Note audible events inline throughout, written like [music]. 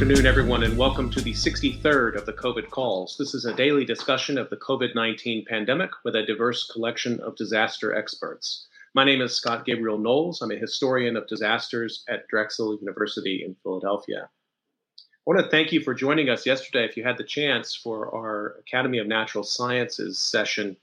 afternoon, everyone, and welcome to the 63rd of the COVID calls. This is a daily discussion of the COVID 19 pandemic with a diverse collection of disaster experts. My name is Scott Gabriel Knowles. I'm a historian of disasters at Drexel University in Philadelphia. I want to thank you for joining us yesterday, if you had the chance, for our Academy of Natural Sciences session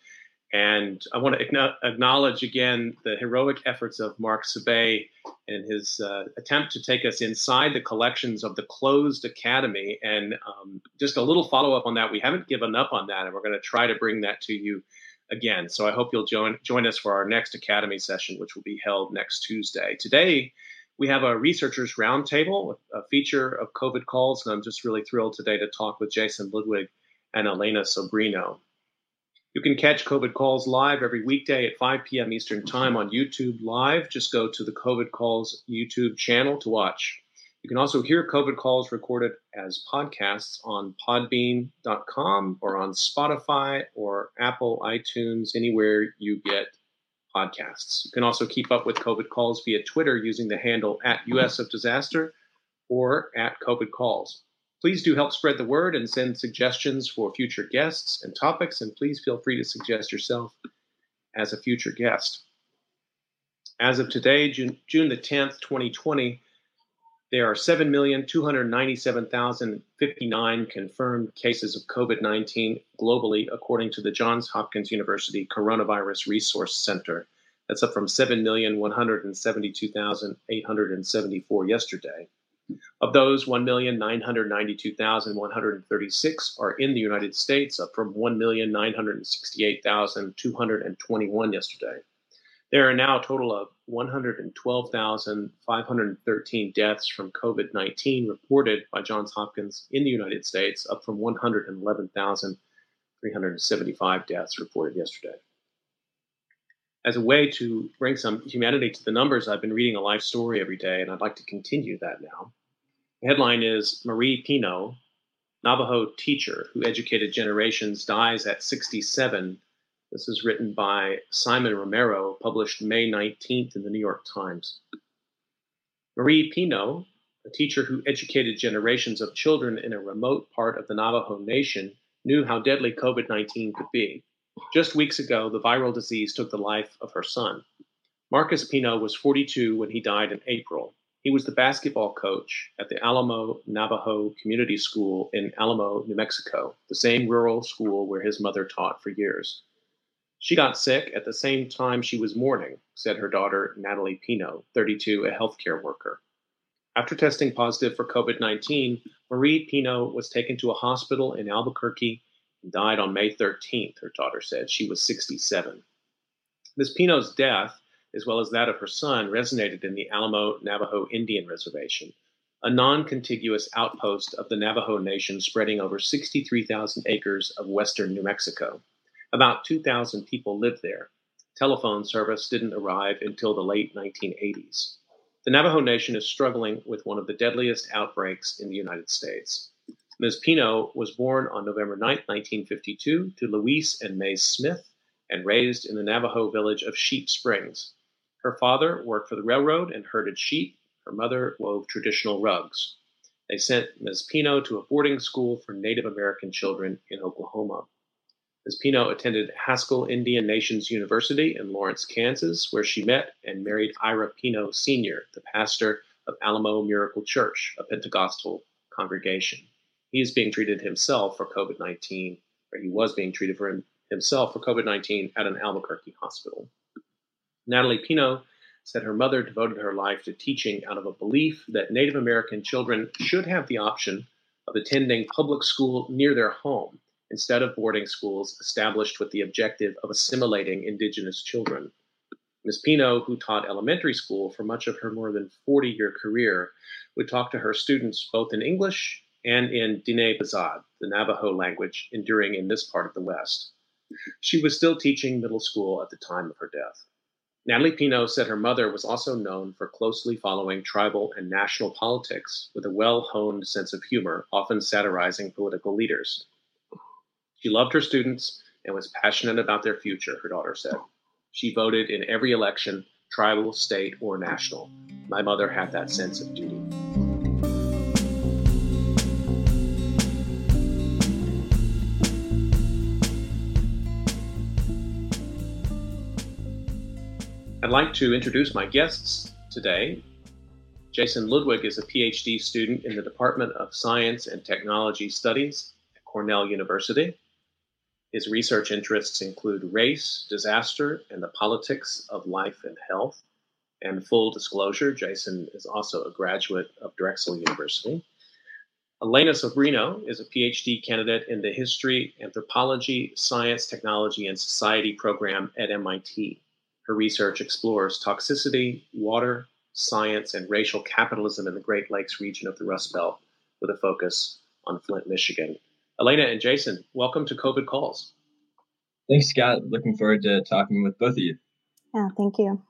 and I want to acknowledge again the heroic efforts of Mark Sabet and his uh, attempt to take us inside the collections of the closed academy. And um, just a little follow up on that. We haven't given up on that, and we're going to try to bring that to you again. So I hope you'll join, join us for our next academy session, which will be held next Tuesday. Today, we have a researchers roundtable, a feature of COVID calls, and I'm just really thrilled today to talk with Jason Ludwig and Elena Sobrino. You can catch COVID Calls live every weekday at 5 p.m. Eastern Time on YouTube Live. Just go to the COVID Calls YouTube channel to watch. You can also hear COVID Calls recorded as podcasts on podbean.com or on Spotify or Apple iTunes, anywhere you get podcasts. You can also keep up with COVID Calls via Twitter using the handle at US of Disaster or at COVID Calls. Please do help spread the word and send suggestions for future guests and topics, and please feel free to suggest yourself as a future guest. As of today, June, June the 10th, 2020, there are 7,297,059 confirmed cases of COVID 19 globally, according to the Johns Hopkins University Coronavirus Resource Center. That's up from 7,172,874 yesterday. Of those, 1,992,136 are in the United States, up from 1,968,221 yesterday. There are now a total of 112,513 deaths from COVID 19 reported by Johns Hopkins in the United States, up from 111,375 deaths reported yesterday. As a way to bring some humanity to the numbers, I've been reading a life story every day, and I'd like to continue that now. The headline is Marie Pino, Navajo teacher who educated generations, dies at 67. This is written by Simon Romero, published May 19th in the New York Times. Marie Pino, a teacher who educated generations of children in a remote part of the Navajo Nation, knew how deadly COVID 19 could be. Just weeks ago, the viral disease took the life of her son. Marcus Pino was 42 when he died in April. He was the basketball coach at the Alamo Navajo Community School in Alamo, New Mexico, the same rural school where his mother taught for years. She got sick at the same time she was mourning, said her daughter, Natalie Pino, 32, a healthcare worker. After testing positive for COVID 19, Marie Pino was taken to a hospital in Albuquerque died on May 13th, her daughter said. She was 67. Ms. Pino's death as well as that of her son, resonated in the Alamo Navajo Indian Reservation, a non contiguous outpost of the Navajo Nation spreading over 63,000 acres of western New Mexico. About 2,000 people lived there. Telephone service didn't arrive until the late 1980s. The Navajo Nation is struggling with one of the deadliest outbreaks in the United States. Ms. Pino was born on November 9, 1952, to Louise and May Smith and raised in the Navajo village of Sheep Springs. Her father worked for the railroad and herded sheep. Her mother wove traditional rugs. They sent Ms. Pino to a boarding school for Native American children in Oklahoma. Ms. Pino attended Haskell Indian Nations University in Lawrence, Kansas, where she met and married Ira Pino Sr., the pastor of Alamo Miracle Church, a Pentecostal congregation. He is being treated himself for COVID 19, or he was being treated for him, himself for COVID 19 at an Albuquerque hospital. Natalie Pino said her mother devoted her life to teaching out of a belief that Native American children should have the option of attending public school near their home instead of boarding schools established with the objective of assimilating indigenous children. Ms. Pino, who taught elementary school for much of her more than 40 year career, would talk to her students both in English and in Diné Bizaad, the Navajo language enduring in this part of the West. She was still teaching middle school at the time of her death. Natalie Pino said her mother was also known for closely following tribal and national politics with a well honed sense of humor, often satirizing political leaders. She loved her students and was passionate about their future, her daughter said. She voted in every election, tribal, state, or national. My mother had that sense of duty. I'd like to introduce my guests today. Jason Ludwig is a PhD student in the Department of Science and Technology Studies at Cornell University. His research interests include race, disaster, and the politics of life and health. And full disclosure, Jason is also a graduate of Drexel University. Elena Sobrino is a PhD candidate in the History, Anthropology, Science, Technology, and Society program at MIT. Her research explores toxicity, water, science, and racial capitalism in the Great Lakes region of the Rust Belt with a focus on Flint, Michigan. Elena and Jason, welcome to COVID Calls. Thanks, Scott. Looking forward to talking with both of you. Yeah, thank you.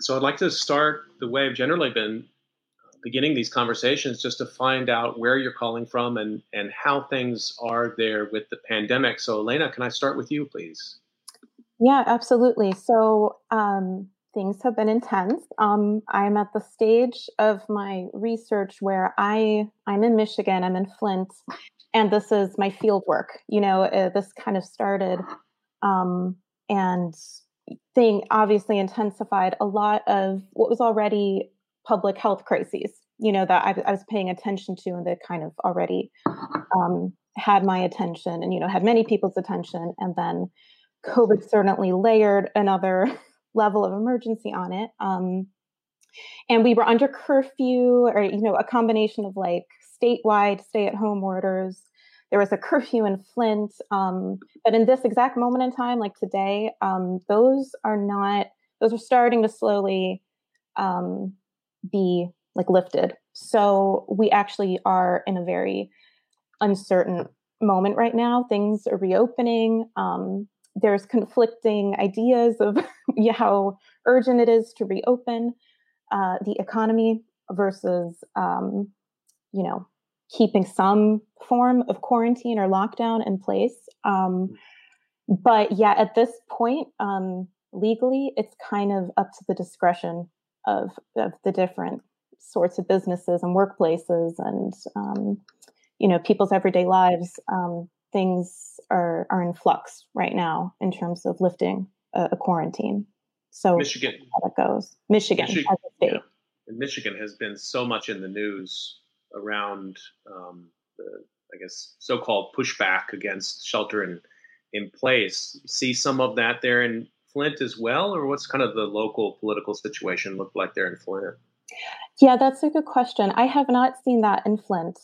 So I'd like to start the way I've generally been uh, beginning these conversations just to find out where you're calling from and, and how things are there with the pandemic. So, Elena, can I start with you, please? Yeah, absolutely. So, um, things have been intense. Um, I'm at the stage of my research where I I'm in Michigan. I'm in Flint, and this is my field work. You know, uh, this kind of started, um, and thing obviously intensified a lot of what was already public health crises, you know, that I, I was paying attention to and that kind of already um, had my attention and, you know, had many people's attention. And then COVID certainly layered another [laughs] level of emergency on it. Um, and we were under curfew or, you know, a combination of like statewide stay at home orders. There was a curfew in Flint. Um, but in this exact moment in time, like today, um, those are not, those are starting to slowly um, be like lifted. So we actually are in a very uncertain moment right now. Things are reopening. Um, there's conflicting ideas of [laughs] how urgent it is to reopen uh, the economy versus, um, you know, keeping some form of quarantine or lockdown in place. Um, but yeah, at this point, um, legally, it's kind of up to the discretion of of the different sorts of businesses and workplaces and um, you know people's everyday lives um, things are are in flux right now in terms of lifting a, a quarantine so michigan how that goes michigan, michigan as a state. Yeah. And michigan has been so much in the news around um, the i guess so-called pushback against shelter in in place see some of that there in Flint as well, or what's kind of the local political situation look like there in Flint? Yeah, that's a good question. I have not seen that in Flint.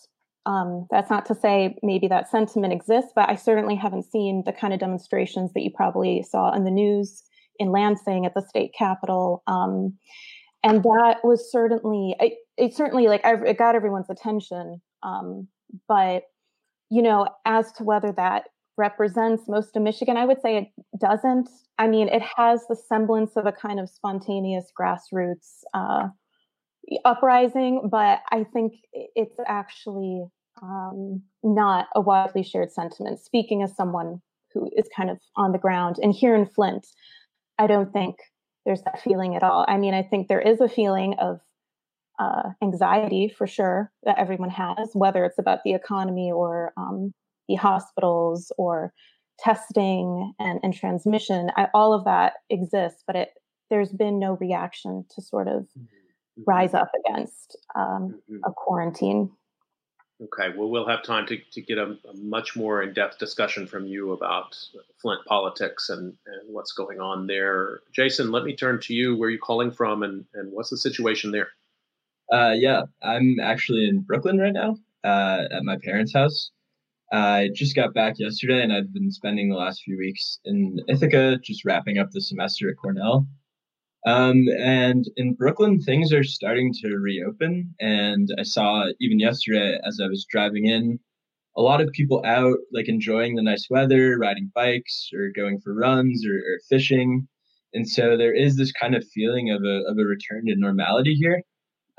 Um, that's not to say maybe that sentiment exists, but I certainly haven't seen the kind of demonstrations that you probably saw in the news in Lansing at the state capitol. Um, and that was certainly, it, it certainly like it got everyone's attention. Um, but you know, as to whether that represents most of Michigan. I would say it doesn't. I mean, it has the semblance of a kind of spontaneous grassroots uh, uprising, but I think it's actually um, not a widely shared sentiment. Speaking as someone who is kind of on the ground, and here in Flint, I don't think there's that feeling at all. I mean, I think there is a feeling of uh, anxiety for sure that everyone has, whether it's about the economy or um, the hospitals or testing and, and transmission, I, all of that exists, but it there's been no reaction to sort of mm-hmm. rise up against um, mm-hmm. a quarantine. Okay, well, we'll have time to, to get a, a much more in depth discussion from you about Flint politics and, and what's going on there. Jason, let me turn to you. Where are you calling from and, and what's the situation there? Uh, yeah, I'm actually in Brooklyn right now uh, at my parents' house. I just got back yesterday and I've been spending the last few weeks in Ithaca, just wrapping up the semester at Cornell. Um, and in Brooklyn, things are starting to reopen. And I saw even yesterday as I was driving in, a lot of people out, like enjoying the nice weather, riding bikes or going for runs or, or fishing. And so there is this kind of feeling of a, of a return to normality here.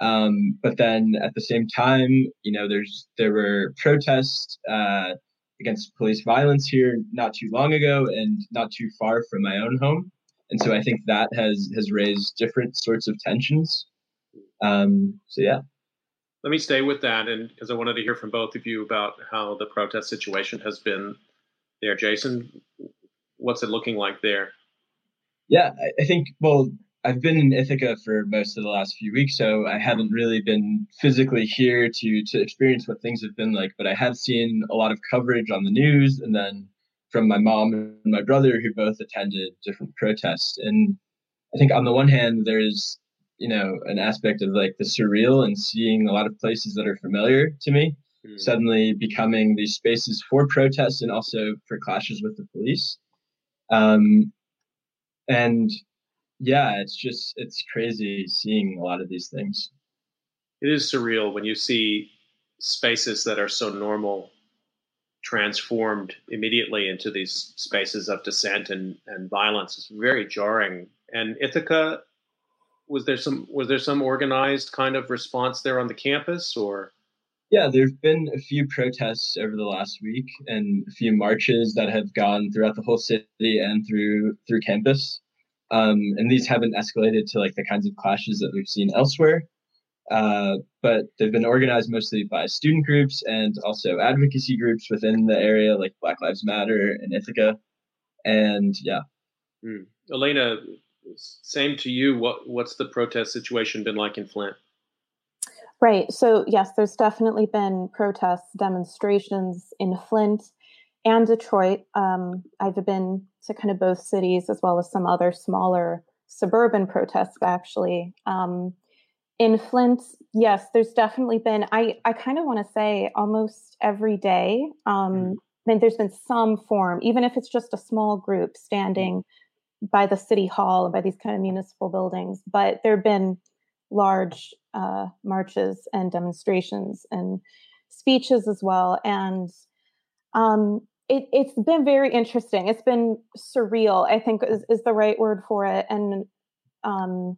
Um, but then at the same time, you know, there's there were protests uh, against police violence here not too long ago, and not too far from my own home. And so I think that has has raised different sorts of tensions. Um, so yeah. Let me stay with that, and because I wanted to hear from both of you about how the protest situation has been there. Jason, what's it looking like there? Yeah, I think well, I've been in Ithaca for most of the last few weeks, so I haven't really been physically here to to experience what things have been like. But I have seen a lot of coverage on the news, and then from my mom and my brother, who both attended different protests. And I think on the one hand, there's you know an aspect of like the surreal and seeing a lot of places that are familiar to me mm. suddenly becoming these spaces for protests and also for clashes with the police. Um, and yeah, it's just it's crazy seeing a lot of these things. It is surreal when you see spaces that are so normal transformed immediately into these spaces of dissent and, and violence. It's very jarring. And Ithaca, was there some was there some organized kind of response there on the campus or? Yeah, there've been a few protests over the last week and a few marches that have gone throughout the whole city and through through campus. Um, and these haven't escalated to like the kinds of clashes that we've seen elsewhere. Uh, but they've been organized mostly by student groups and also advocacy groups within the area, like Black Lives Matter in Ithaca. And yeah. Mm. Elena, same to you. What what's the protest situation been like in Flint? Right. So yes, there's definitely been protests, demonstrations in Flint and Detroit. Um, I've been to kind of both cities as well as some other smaller suburban protests actually. Um, in Flint, yes, there's definitely been. I I kind of want to say almost every day. Um, mm. I mean, there's been some form, even if it's just a small group standing by the city hall and by these kind of municipal buildings. But there have been large uh, marches and demonstrations and speeches as well, and um, it, has been very interesting. It's been surreal, I think is, is the right word for it. And, um,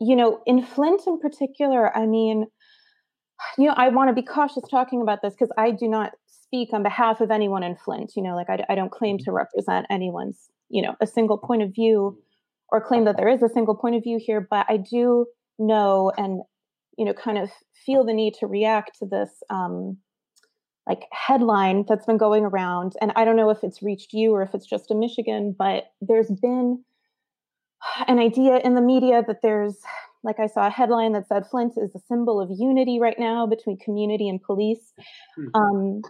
you know, in Flint in particular, I mean, you know, I want to be cautious talking about this because I do not speak on behalf of anyone in Flint. You know, like I, I don't claim mm-hmm. to represent anyone's, you know, a single point of view or claim that there is a single point of view here, but I do know and, you know, kind of feel the need to react to this um, like headline that's been going around and i don't know if it's reached you or if it's just in michigan but there's been an idea in the media that there's like i saw a headline that said flint is a symbol of unity right now between community and police mm-hmm. um,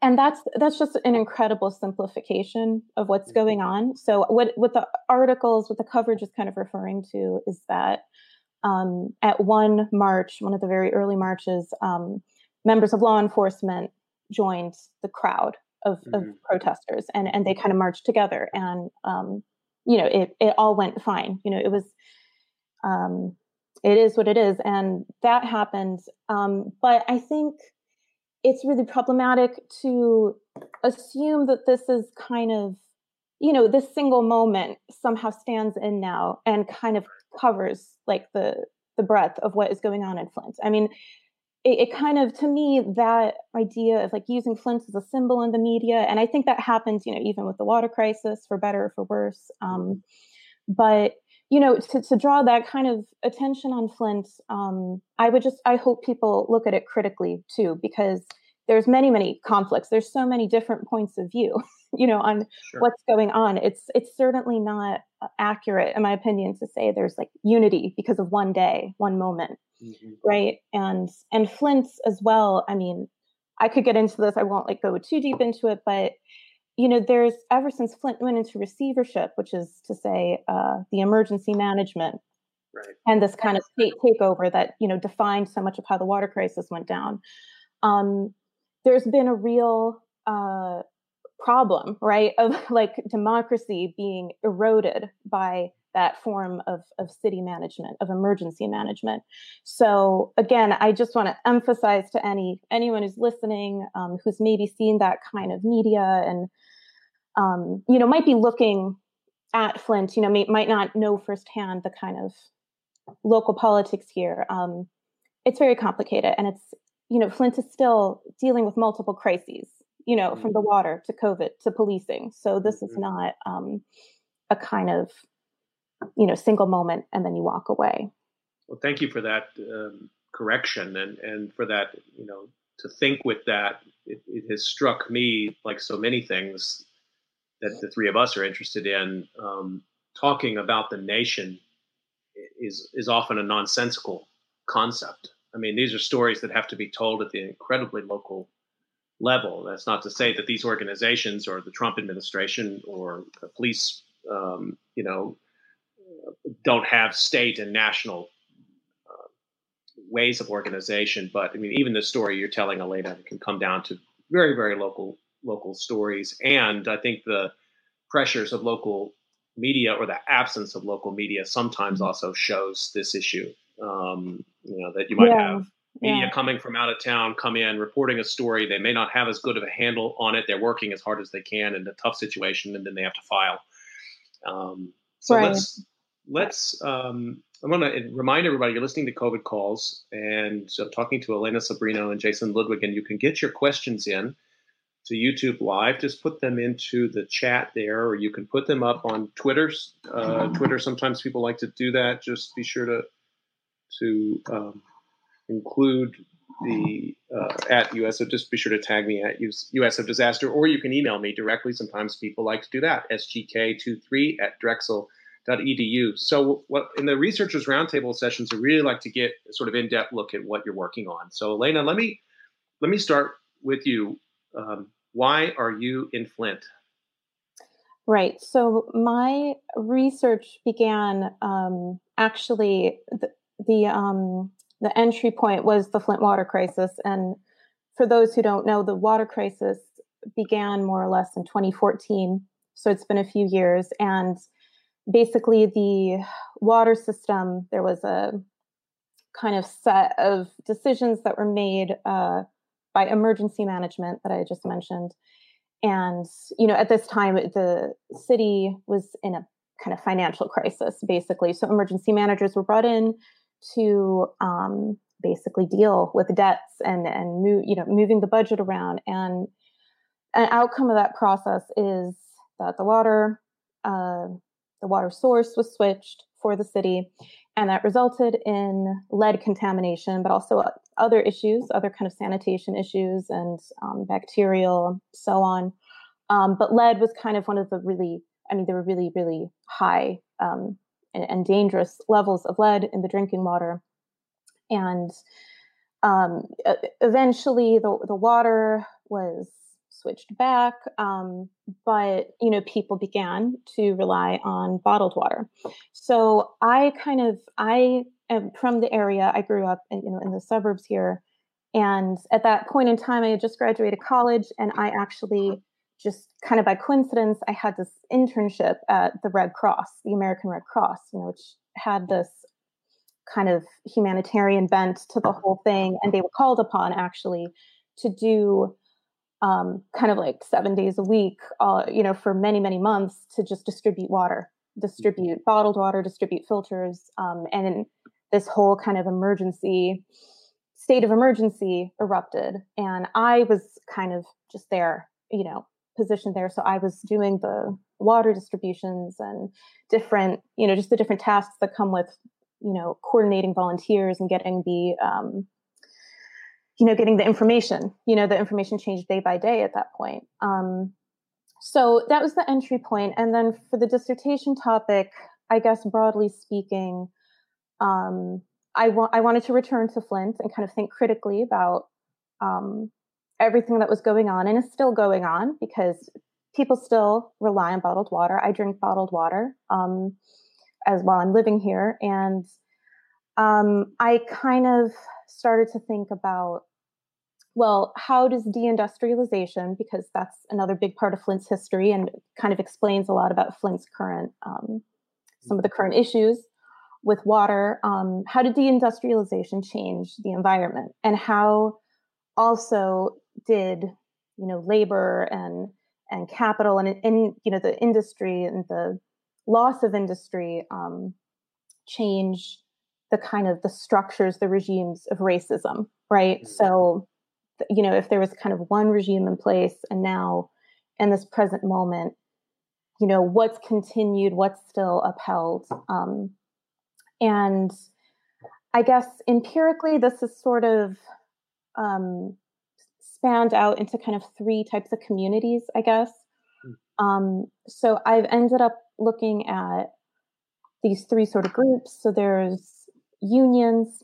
and that's that's just an incredible simplification of what's mm-hmm. going on so what what the articles what the coverage is kind of referring to is that um, at one march one of the very early marches um, members of law enforcement joined the crowd of, mm-hmm. of protesters and, and they kind of marched together and um, you know it, it all went fine. You know it was um, it is what it is and that happened. Um, but i think it's really problematic to assume that this is kind of you know this single moment somehow stands in now and kind of covers like the the breadth of what is going on in flint. I mean it, it, kind of to me that idea of like using Flint as a symbol in the media, and I think that happens, you know, even with the water crisis, for better or for worse. Um, but you know, to, to draw that kind of attention on Flint, um, I would just I hope people look at it critically too, because there's many many conflicts. There's so many different points of view, [laughs] you know, on sure. what's going on. It's it's certainly not uh, accurate, in my opinion, to say there's like unity because of one day, one moment mm-hmm. right? And and Flint's as well. I mean, I could get into this. I won't like go too deep into it, but you know, there's ever since Flint went into receivership, which is to say, uh, the emergency management, right. and this kind of state takeover that you know defined so much of how the water crisis went down. Um, there's been a real uh, problem, right, of [laughs] like democracy being eroded by that form of, of city management of emergency management. So again i just want to emphasize to any anyone who's listening um, who's maybe seen that kind of media and um, you know might be looking at flint you know may, might not know firsthand the kind of local politics here um, it's very complicated and it's you know flint is still dealing with multiple crises you know mm-hmm. from the water to covid to policing so this mm-hmm. is not um, a kind of you know single moment and then you walk away well thank you for that um, correction and and for that you know to think with that it, it, has struck me like so many things that the three of us are interested in um, talking about the nation is is often a nonsensical concept. I mean, these are stories that have to be told at the incredibly local level. That's not to say that these organizations or the Trump administration or the police, um, you know, don't have state and national uh, ways of organization. But I mean, even the story you're telling, Elena, can come down to very, very local local stories. And I think the pressures of local media or the absence of local media sometimes also shows this issue. Um, you know that you might yeah. have media yeah. coming from out of town come in reporting a story they may not have as good of a handle on it they're working as hard as they can in a tough situation and then they have to file um, so right. let's let's um, i want to remind everybody you're listening to covid calls and so talking to elena sobrino and jason ludwig and you can get your questions in to youtube live just put them into the chat there or you can put them up on twitter's uh, twitter sometimes people like to do that just be sure to to um, include the uh, at US. So just be sure to tag me at US of Disaster, or you can email me directly. Sometimes people like to do that. SGK23 at drexel.edu. So what in the researchers roundtable sessions, I really like to get sort of in-depth look at what you're working on. So Elena, let me let me start with you. Um, why are you in Flint? Right. So my research began um, actually the um, the entry point was the Flint water crisis. And for those who don't know, the water crisis began more or less in 2014. So it's been a few years. And basically, the water system, there was a kind of set of decisions that were made uh, by emergency management that I just mentioned. And, you know, at this time, the city was in a kind of financial crisis, basically. So emergency managers were brought in to um, basically deal with debts and and move you know moving the budget around. And an outcome of that process is that the water uh, the water source was switched for the city and that resulted in lead contamination but also other issues other kind of sanitation issues and um, bacterial so on. Um, but lead was kind of one of the really i mean there were really really high um, and, dangerous levels of lead in the drinking water. And um, eventually, the, the water was switched back, um, but you know, people began to rely on bottled water. So I kind of I am from the area. I grew up, in, you know, in the suburbs here, and at that point in time, I had just graduated college, and I actually just kind of by coincidence, I had this internship at the Red Cross, the American Red Cross, you know, which had this kind of humanitarian bent to the whole thing. And they were called upon actually to do um, kind of like seven days a week, uh, you know, for many, many months to just distribute water, distribute bottled water, distribute filters. Um, and this whole kind of emergency state of emergency erupted. And I was kind of just there, you know, position there. So I was doing the water distributions and different, you know, just the different tasks that come with, you know, coordinating volunteers and getting the, um, you know, getting the information. You know, the information changed day by day at that point. Um, so that was the entry. And then for the dissertation topic, I guess broadly speaking, um, I, wa- I wanted to return to Flint and kind of think critically about um, everything that was going on and is still going on because people still rely on bottled water. I drink bottled water um, as while I'm living here, and um, I kind of started to think about, well, how does deindustrialization, because that's another big part of Flint's history and kind of explains a lot about Flint's current, um, some of the current issues with water. Um, how did deindustrialization change the environment, and how also did you know labor and and capital and in you know the industry and the loss of industry um, change the kind of the structures the regimes of racism right mm-hmm. so you know if there was kind of one regime in place and now in this present moment you know what's continued what's still upheld um, and i guess empirically this is sort of um, spanned out into kind of three types of communities, I guess. Mm. Um, so I've ended up looking at these three sort of groups. So there's unions,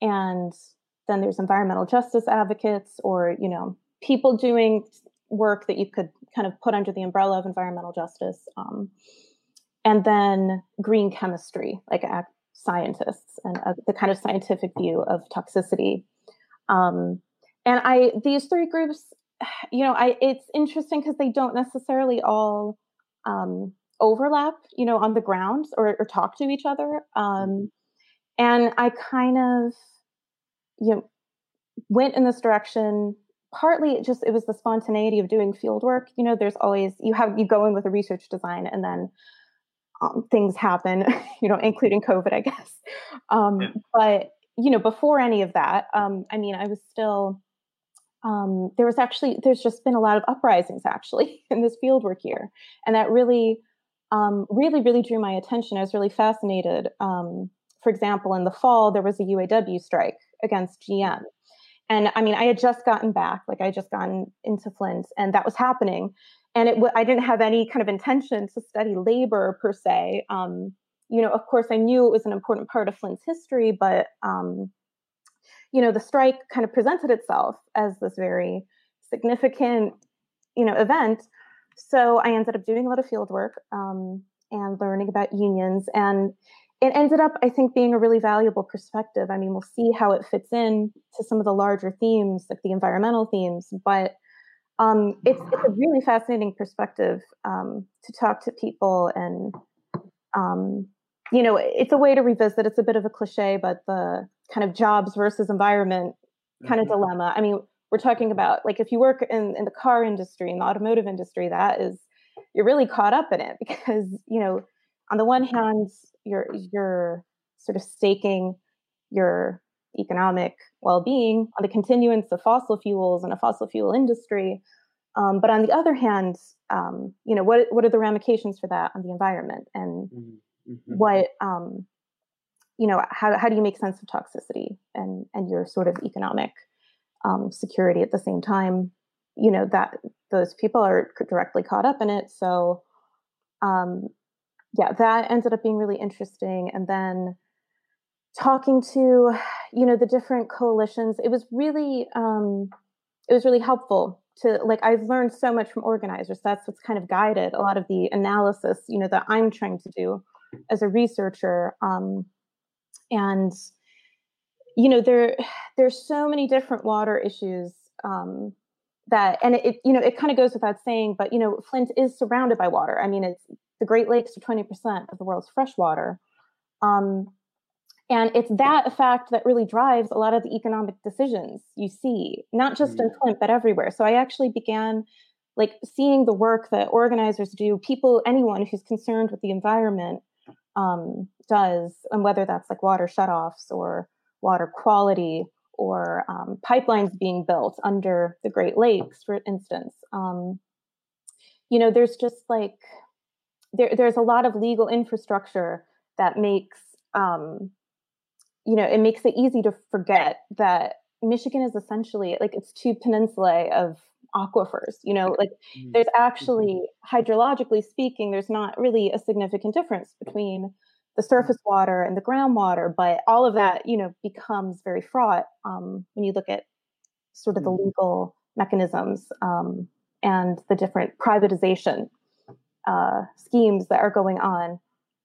and then there's environmental justice advocates, or you know, people doing work that you could kind of put under the umbrella of environmental justice. Um, and then green chemistry, like scientists and uh, the kind of scientific view of toxicity. Um, and I, these three groups, [sighs] you know, I, it's interesting because they don't necessarily all um, overlap, you know, on the ground or, or talk to each other. Um, and I kind of, you know, went in this direction partly it just it was the spontaneity of doing field work you know there's always you have you go in with a research design and then um, things happen [laughs] you know including covid i guess um, yeah. but you know before any of that um, i mean i was still um, there was actually there's just been a lot of uprisings actually [laughs] in this field work here. And that really um, really really drew my attention. I was really fascinated um, for example in the fall there was a uaw strike against gm and i mean i had just gotten back like i had just gotten into flint and that was happening. And it w- i didn't have any kind of intention to study labor per se. Um, you know of course i knew it was an important part of flint's history but um, you know the strike kind of presented itself as this very significant you know event so i ended up doing a lot of field work um, and learning about unions and it ended up, I think, being a really valuable perspective. I mean, we'll see how it fits in to some of the larger themes, like the environmental themes, but um, it's, it's a really fascinating perspective um, to talk to people and um, you know it's a way to revisit it's a bit of a cliche but the kind of jobs versus environment kind mm-hmm. of dilemma i mean we're talking about like if you work in, in the car industry in the automotive industry that is you're really caught up in it [laughs] because you know on the one hand you're you're sort of staking your economic well-being on the continuance of fossil fuels and a fossil fuel industry um, but on the other hand um, you know what what are the ramifications for that on the environment and mm-hmm. mm-hmm. what um, you know how, how do you make sense of toxicity and and your sort of economic um, security at the same time you know that those people are directly caught up in it so um, yeah, that ended up being really interesting. And then talking to, you know, the different coalitions, it was really, um, it was really helpful to like I've learned so much from organizers. That's what's kind of guided a lot of the analysis, you know, that I'm trying to do as a researcher. Um, and you know, there [sighs] there's so many different water issues um, that, and it, you know, it kind of goes without saying, but you know, Flint is surrounded by water. I mean, it's the Great Lakes are 20% of the world's freshwater. Um, and it's that fact that really drives a lot of the economic decisions you see, not just mm-hmm. in Flint, but everywhere. So I actually began like seeing the work that organizers do, people, anyone who's concerned with the environment um, does, and whether that's like water shutoffs or water quality or um, pipelines being built under the Great Lakes, for instance. Um, you know, there's just like there, there's a lot of legal infrastructure that makes um, you know it makes it easy to forget that Michigan is essentially like it's two peninsulae of aquifers you know like mm-hmm. there's actually hydrologically speaking there's not really a significant difference between the surface water and the groundwater but all of that you know becomes very fraught um, when you look at sort of the mm-hmm. legal mechanisms um, and the different privatization uh, schemes that are going on,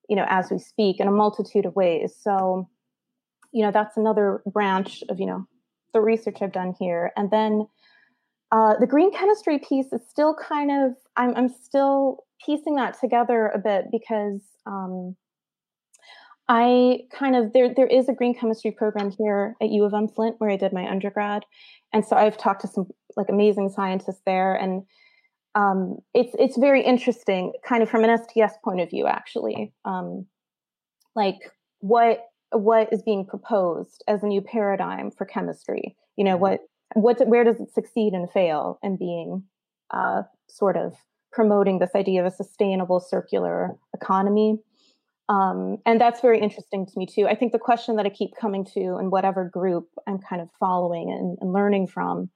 you know, as we speak in a multitude of ways. So, you know, that's another branch of, you know, the research I've done here. And then uh, the green chemistry piece is still kind of, I'm, I'm still piecing that together a bit because um, I kind of, there, there is a green chemistry program here at U of M Flint where I did my undergrad. And so I've talked to some like amazing scientists there and um, it's it's very interesting, kind of from an STS point of view, actually. Um, like what what is being proposed as a new paradigm for chemistry? You know, what what where does it succeed and fail in being uh, sort of promoting this idea of a sustainable circular economy? Um, and that's very interesting to me too. I think the question that I keep coming to in whatever group I'm kind of following and, and learning from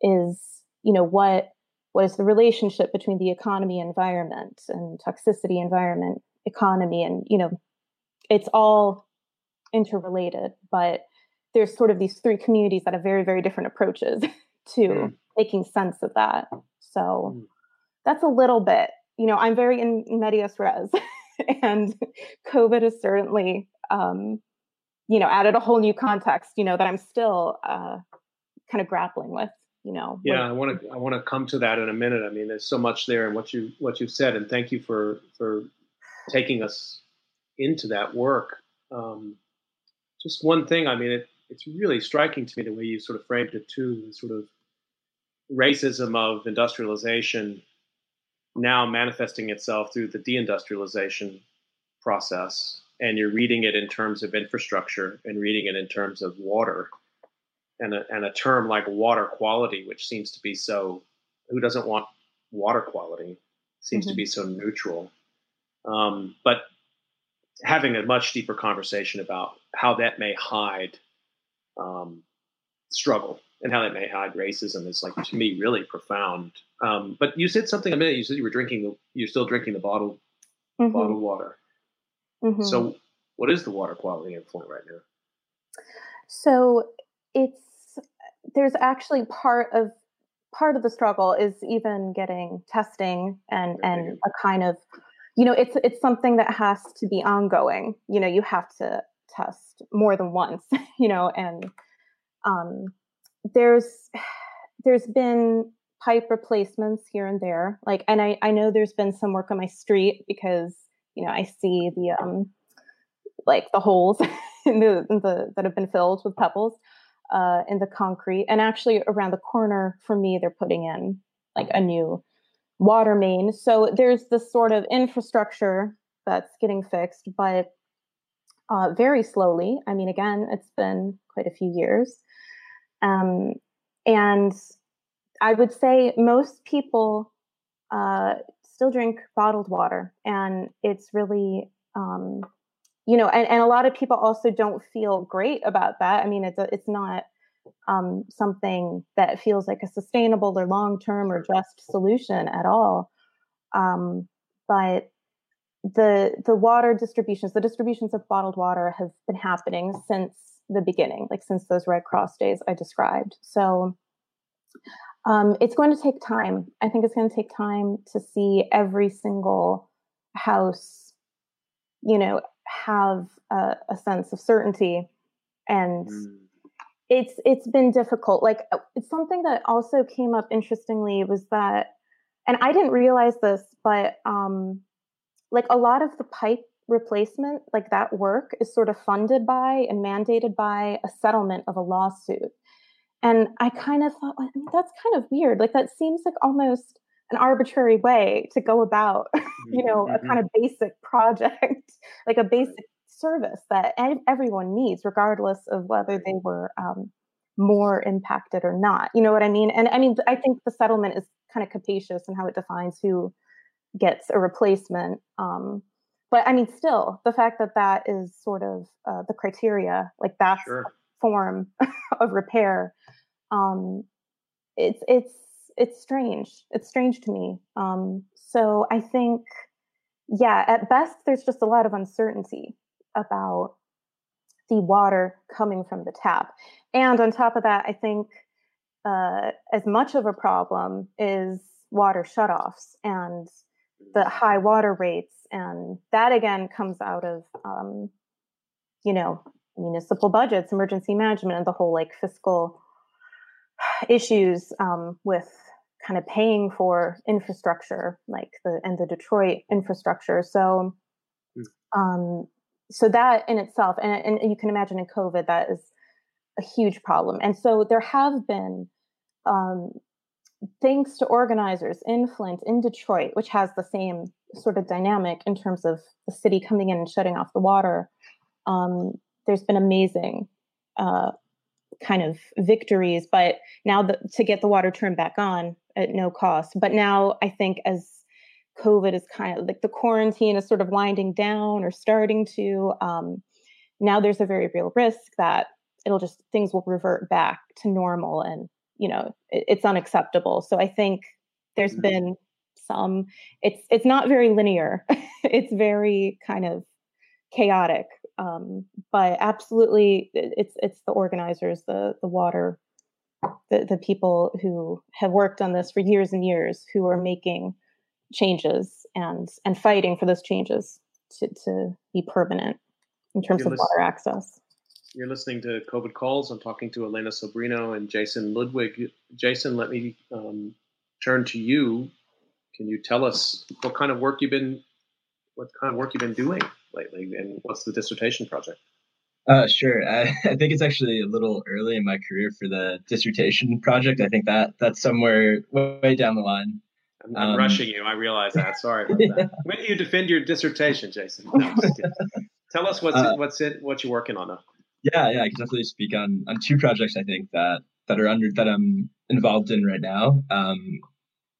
is, you know, what was the relationship between the economy environment and toxicity environment economy and you know it's all interrelated, but there's sort of these three communities that have very, very different approaches [laughs] to mm. making sense of that. So mm. that's a little bit, you know, I'm very in medias res, [laughs] [laughs] and COVID has certainly, um, you know, added a whole new context, you know, that I'm still uh, kind of grappling with. You know. Yeah, I want to I want to come to that in a minute. I mean, there's so much there and what you what you've said, and thank you for for taking us into that work. Um, just one thing, I mean, it, it's really striking to me the way you sort of framed it too, the sort of racism of industrialization now manifesting itself through the deindustrialization process. And you're reading it in terms of infrastructure and reading it in terms of water. And a, and a term like water quality, which seems to be so, who doesn't want water quality? Seems mm-hmm. to be so neutral. Um, but having a much deeper conversation about how that may hide um, struggle and how that may hide racism is like to me really profound. Um, but you said something a minute. You said you were drinking. You're still drinking the bottled mm-hmm. bottled water. Mm-hmm. So, what is the water quality in Flint right now? So it's there's actually part of part of the struggle is even getting testing and and a kind of you know it's it's something that has to be ongoing you know you have to test more than once [laughs] you know and um, there's there's been pipe replacements here and there like and i i know there's been some work on my street because you know i see the um like the holes [laughs] in the, in the that have been filled with pebbles uh in the concrete and actually around the corner for me they're putting in like a new water main. So there's this sort of infrastructure that's getting fixed, but uh, very slowly. I mean, again, it's been quite a few years. Um, and I would say most people uh, still drink bottled water, and it's really, um, you know, and, and a lot of people also don't feel great about that. I mean, it's a, it's not um, something that feels like a sustainable or long term or just solution at all. Um, but the the water distributions, the distributions of bottled water have been happening since the beginning, like since those Red Cross days I described. So um, it's going to take time. I think it's going to take time to see every single house, you know, have a, a sense of certainty and mm it's it's been difficult like uh, it's something that also came up interestingly was that and i didn't realize this but um like a lot of the pipe replacement like that work is sort of funded by and mandated by a settlement of a lawsuit and i kind of thought well, I mean, that's kind of weird like that seems like almost an arbitrary way to go about [laughs] you know mm-hmm. a kind of basic project [laughs] like a basic service that everyone needs, regardless of whether they were um, more impacted or not. You know what I mean? And I mean, I think the settlement is kind of capacious in how it defines who gets a replacement. Um, but I mean, still, the fact that that is sort of uh, the criteria, like that's sure. form [laughs] of repair, um, it's it's it's strange. It's strange to me. Um, so I think, yeah, at best, there's just a lot of uncertainty about the water coming from the tap. And on top of that, I think uh, as much of a problem is water shutoffs and the high water rates. And that again comes out of, um, you know, municipal budgets, emergency management, and the whole like fiscal [sighs] issues um, with kind of paying for infrastructure, like the and the Detroit infrastructure. So hmm. um, so that in itself, and, and you can imagine in COVID, that is a huge problem. And so there have been, um, thanks to organizers in Flint, in Detroit, which has the same sort of dynamic in terms of the city coming in and shutting off the water, um, there's been amazing uh, kind of victories. But now the, to get the water turned back on at no cost. But now I think as COVID is kind of like the quarantine is sort of winding down or starting to. Um, now there's a very real risk that it'll just things will revert back to normal, and you know it, it's unacceptable. So I think there's mm-hmm. been some. It's it's not very linear. [laughs] it's very kind of chaotic. Um, but absolutely, it's it's the organizers, the the water, the the people who have worked on this for years and years, who are making changes and and fighting for those changes to to be permanent in terms You're of water access. You're listening to COVID Calls. I'm talking to Elena Sobrino and Jason Ludwig. Jason, let me um, turn to you. Can you tell us what kind of work you've been what kind of work you've been doing lately, and what's the dissertation project? Uh, sure. I, [laughs] I, think it's actually a little early in my career for the dissertation project. I think that that's somewhere way down the line. I'm, I'm um, rushing you. I realize that. Sorry about yeah. that. [laughs] When do you defend your dissertation, Jason? No, [laughs] Tell us what's uh, what's it what you're working on now. Yeah, yeah, I can definitely speak on on two projects. I think that that are under that I'm involved in right now. Um,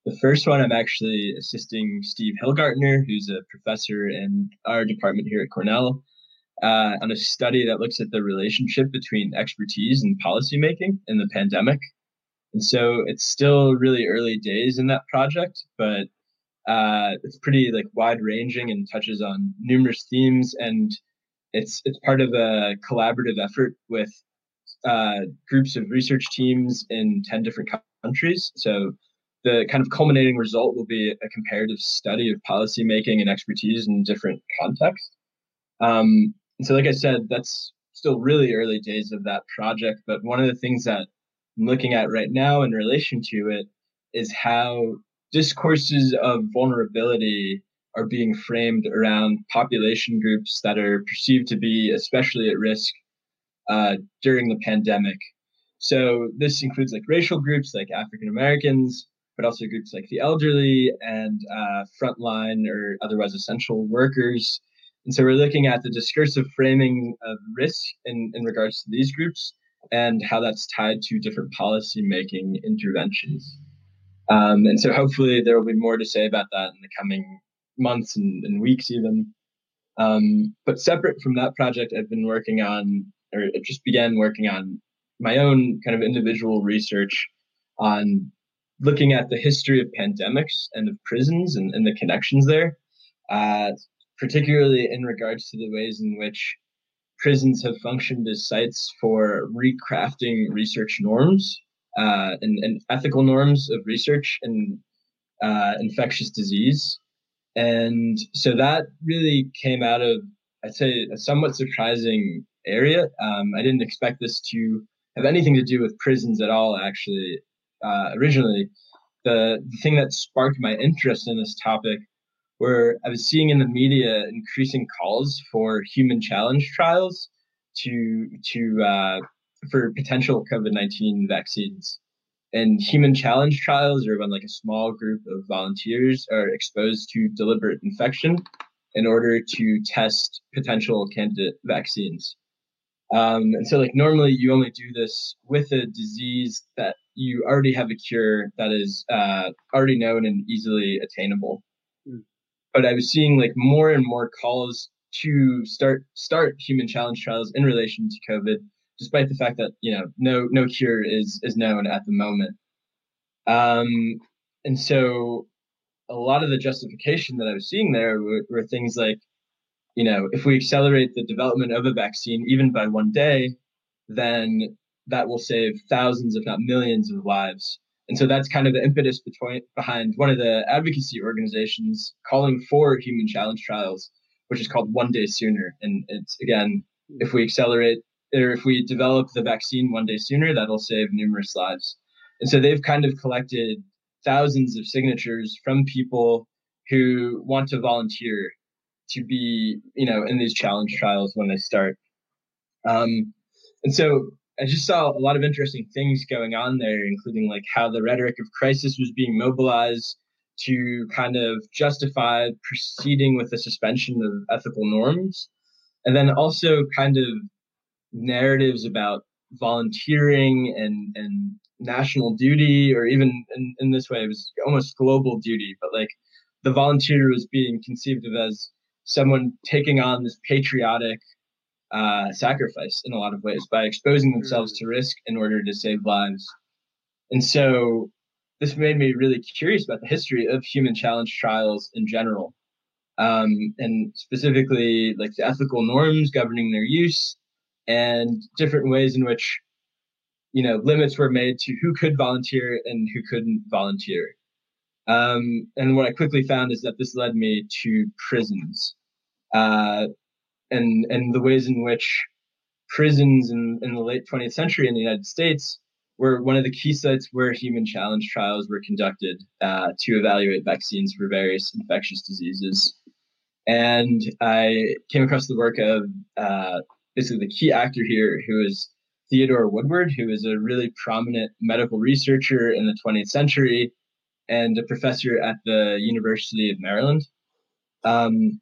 the first one, I'm actually assisting Steve Hilgartner, who's a professor in our department here at Cornell, uh, on a study that looks at the relationship between expertise and policymaking in the pandemic. And so it's still really early days in that project, but uh, it's pretty like wide ranging and touches on numerous themes, and it's it's part of a collaborative effort with uh, groups of research teams in ten different countries. So the kind of culminating result will be a comparative study of policymaking and expertise in different contexts. Um, and so, like I said, that's still really early days of that project. But one of the things that I'm looking at right now in relation to it is how discourses of vulnerability are being framed around population groups that are perceived to be especially at risk uh, during the pandemic. So this includes like racial groups like African Americans, but also groups like the elderly and uh, frontline or otherwise essential workers. And so we're looking at the discursive framing of risk in, in regards to these groups and how that's tied to different policy making interventions. Um, and so hopefully there will be more to say about that in the coming months and, and weeks, even. Um, but separate from that project, I've been working on, or I just began working on my own kind of individual research on looking at the history of pandemics and of prisons and, and the connections there, uh, particularly in regards to the ways in which prisons have functioned as sites for recrafting research norms uh, and, and, ethical norms of research and uh, infectious disease. And so that really came out of, I'd say, a somewhat surprising area. Um, I didn't expect this to have anything to do with prisons at all, actually, uh, originally. The, the thing that sparked my interest in this topic were I was seeing in the media increasing calls for human challenge trials to to uh, for potential COVID 19 vaccines. And human challenge trials are when like a small group of volunteers are exposed to deliberate infection in order to test potential candidate vaccines. Um, and so, like, normally you only do this with a disease that you already have a cure that is uh, already known and easily attainable. Mm. But I was seeing like more and more calls to start start human challenge trials in relation to COVID despite the fact that you know no no cure is is known at the moment. Um, and so a lot of the justification that I was seeing there were, were things like, you know, if we accelerate the development of a vaccine even by one day, then that will save thousands, if not millions, of lives. And so that's kind of the impetus between, behind one of the advocacy organizations calling for human challenge trials, which is called One Day Sooner. And it's again, if we accelerate or if we develop the vaccine one day sooner, that'll save numerous lives. And so they've kind of collected thousands of signatures from people who want to volunteer to be, you know, in these challenge trials when they start. Um, and so I just saw a lot of interesting things going on there, including like how the rhetoric of crisis was being mobilized to kind of justify proceeding with the suspension of ethical norms. And then also kind of narratives about volunteering and and national duty or even in, in this way it was almost global duty but like the volunteer was being conceived of as someone taking on this patriotic uh, sacrifice in a lot of ways by exposing themselves to risk in order to save lives. And so this made me really curious about the history of human challenge trials in general um, and specifically like the ethical norms governing their use and different ways in which you know limits were made to who could volunteer and who couldn't volunteer. Um, and what i quickly found is that this led me to prisons. Uh, and and the ways in which prisons in, in the late 20th century in the united states were one of the key sites where human challenge trials were conducted uh, to evaluate vaccines for various infectious diseases. And i came across the work of uh, basically the key actor here who is Theodore Woodward, who is a really prominent medical researcher in the 20th century and a professor at the University of Maryland. Um,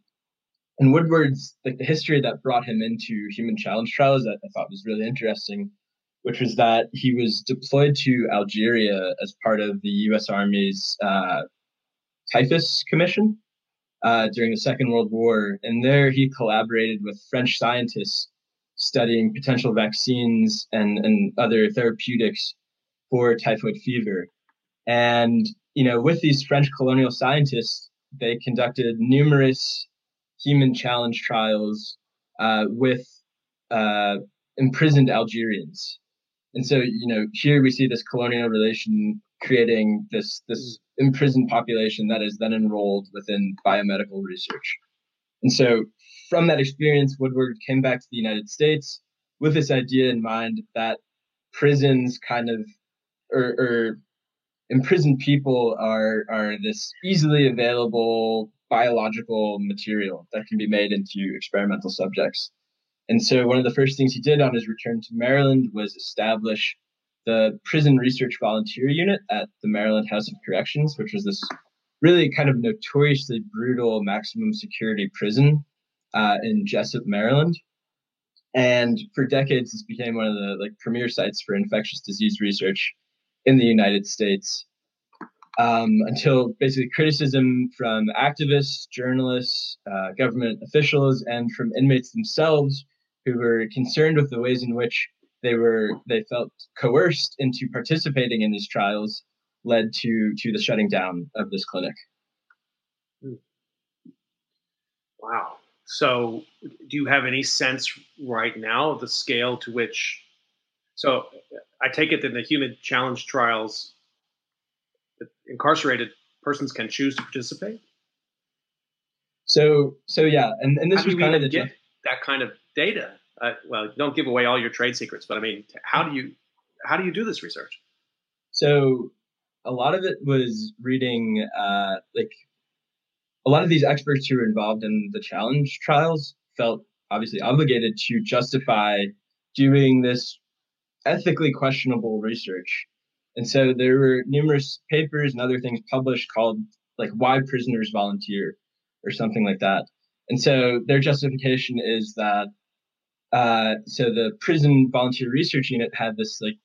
and Woodward's like the history that brought him into human challenge trials that I thought was really interesting, which was that he was deployed to Algeria as part of the U.S. Army's uh, Typhus Commission uh, during the Second World War, and there he collaborated with French scientists studying potential vaccines and, and other therapeutics for typhoid fever. And, you know, with these French colonial scientists, they conducted numerous human challenge trials uh, with uh, imprisoned Algerians. And so, you know, here we see this colonial relation creating this this imprisoned population that is then enrolled within biomedical research. And so from that experience, Woodward came back to the United States with this idea in mind that prisons kind of or, or imprisoned people are are this easily available biological material that can be made into experimental subjects. And so one of the first things he did on his return to Maryland was establish the Prison Research Volunteer Unit at the Maryland House of Corrections, which was this really kind of notoriously brutal maximum security prison uh, in Jessup, Maryland. And for decades, this became one of the like premier sites for infectious disease research in the United States. Um, until basically criticism from activists, journalists, uh, government officials, and from inmates themselves who were concerned with the ways in which they were they felt coerced into participating in these trials led to to the shutting down of this clinic. Hmm. Wow. So, do you have any sense right now of the scale to which? So, I take it that the human challenge trials, incarcerated persons can choose to participate. So, so yeah, and, and this how was kind of the get that kind of data. Uh, well, don't give away all your trade secrets, but I mean, how do you how do you do this research? So, a lot of it was reading uh, like a lot of these experts who were involved in the challenge trials felt obviously obligated to justify doing this ethically questionable research. And so there were numerous papers and other things published called like why prisoners volunteer or something like that. And so their justification is that uh, so the prison volunteer research unit had this like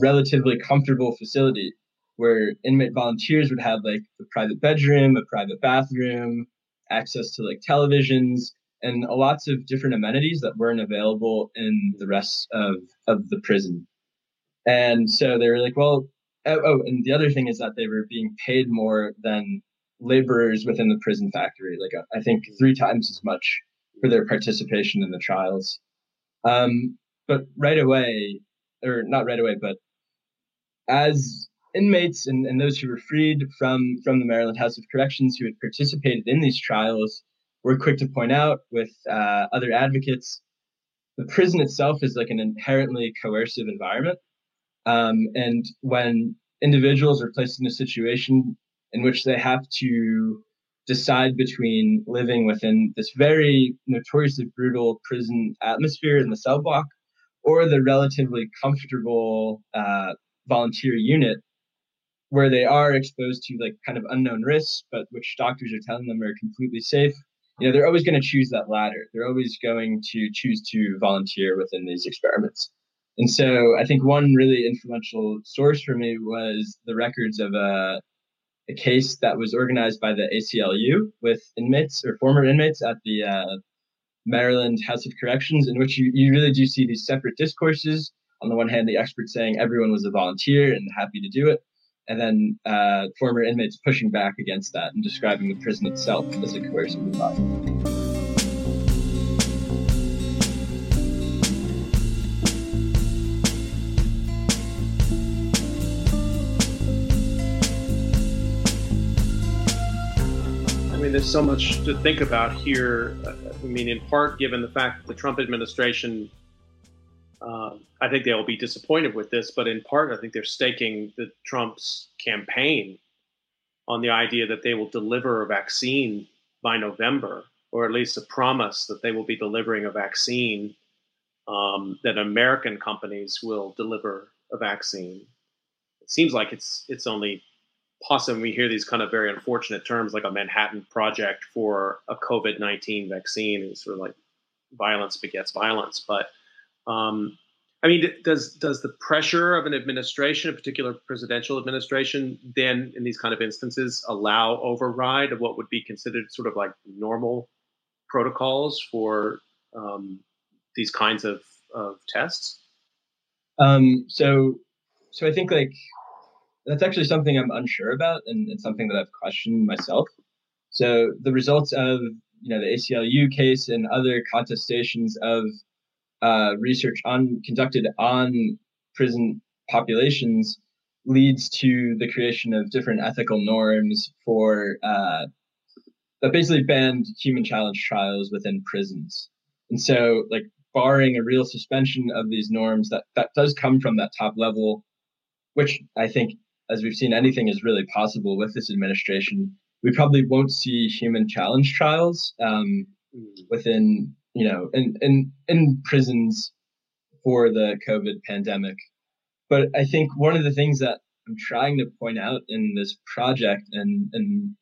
relatively comfortable facility where inmate volunteers would have like a private bedroom, a private bathroom, access to like televisions, and lots of different amenities that weren't available in the rest of, of the prison. And so they were like, well, oh, oh, and the other thing is that they were being paid more than laborers within the prison factory, like I think three times as much for their participation in the trials. Um, but right away, or not right away, but as inmates and, and those who were freed from, from the Maryland House of Corrections who had participated in these trials were quick to point out with uh, other advocates the prison itself is like an inherently coercive environment. Um, and when individuals are placed in a situation in which they have to decide between living within this very notoriously brutal prison atmosphere in the cell block or the relatively comfortable uh, volunteer unit where they are exposed to like kind of unknown risks, but which doctors are telling them are completely safe, you know, they're always going to choose that latter. They're always going to choose to volunteer within these experiments. And so I think one really influential source for me was the records of a, a case that was organized by the ACLU with inmates or former inmates at the uh, Maryland House of Corrections, in which you, you really do see these separate discourses. On the one hand, the experts saying everyone was a volunteer and happy to do it. And then uh, former inmates pushing back against that and describing the prison itself as a coercive environment. I mean, there's so much to think about here. I mean, in part, given the fact that the Trump administration, uh, I think they'll be disappointed with this, but in part, I think they're staking the Trump's campaign on the idea that they will deliver a vaccine by November, or at least a promise that they will be delivering a vaccine, um, that American companies will deliver a vaccine. It seems like it's it's only Often we hear these kind of very unfortunate terms like a Manhattan Project for a COVID 19 vaccine. It's sort of like violence begets violence. But um, I mean, does does the pressure of an administration, a particular presidential administration, then in these kind of instances allow override of what would be considered sort of like normal protocols for um, these kinds of, of tests? Um, so, so I think like that's actually something I'm unsure about, and it's something that I've questioned myself. So the results of you know the ACLU case and other contestations of uh, research on conducted on prison populations leads to the creation of different ethical norms for uh, that basically banned human challenge trials within prisons. And so, like barring a real suspension of these norms, that that does come from that top level, which I think as we've seen, anything is really possible with this administration. We probably won't see human challenge trials um, mm. within, you know, in, in in prisons for the COVID pandemic. But I think one of the things that I'm trying to point out in this project, and and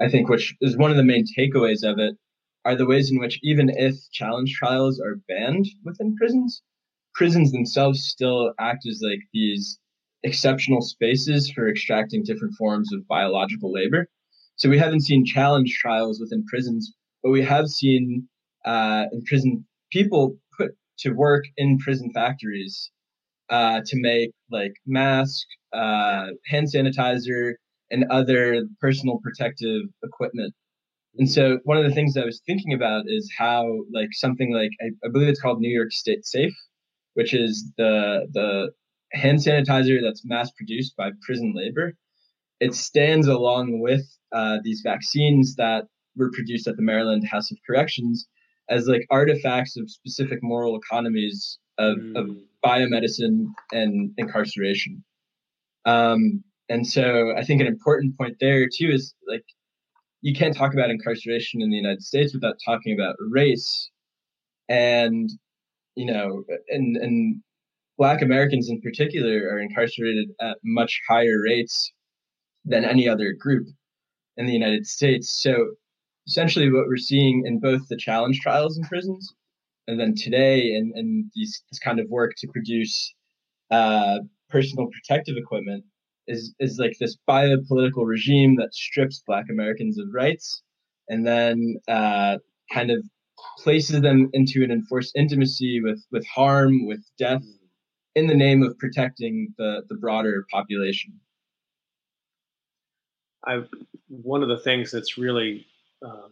I think which is one of the main takeaways of it, are the ways in which even if challenge trials are banned within prisons, prisons themselves still act as like these exceptional spaces for extracting different forms of biological labor. So we haven't seen challenge trials within prisons, but we have seen uh, in prison people put to work in prison factories uh, to make like masks, uh, hand sanitizer, and other personal protective equipment. And so one of the things I was thinking about is how like something like I, I believe it's called New York State Safe, which is the the hand sanitizer that's mass produced by prison labor. It stands along with uh, these vaccines that were produced at the Maryland House of Corrections as like artifacts of specific moral economies of, mm. of biomedicine and incarceration. Um, and so I think an important point there too is like you can't talk about incarceration in the United States without talking about race and you know and and Black Americans in particular are incarcerated at much higher rates than any other group in the United States. So essentially, what we're seeing in both the challenge trials in prisons and then today and, and these, this kind of work to produce uh, personal protective equipment is, is like this biopolitical regime that strips Black Americans of rights and then uh, kind of places them into an enforced intimacy with, with harm, with death, in the name of protecting the, the broader population. I one of the things that's really um,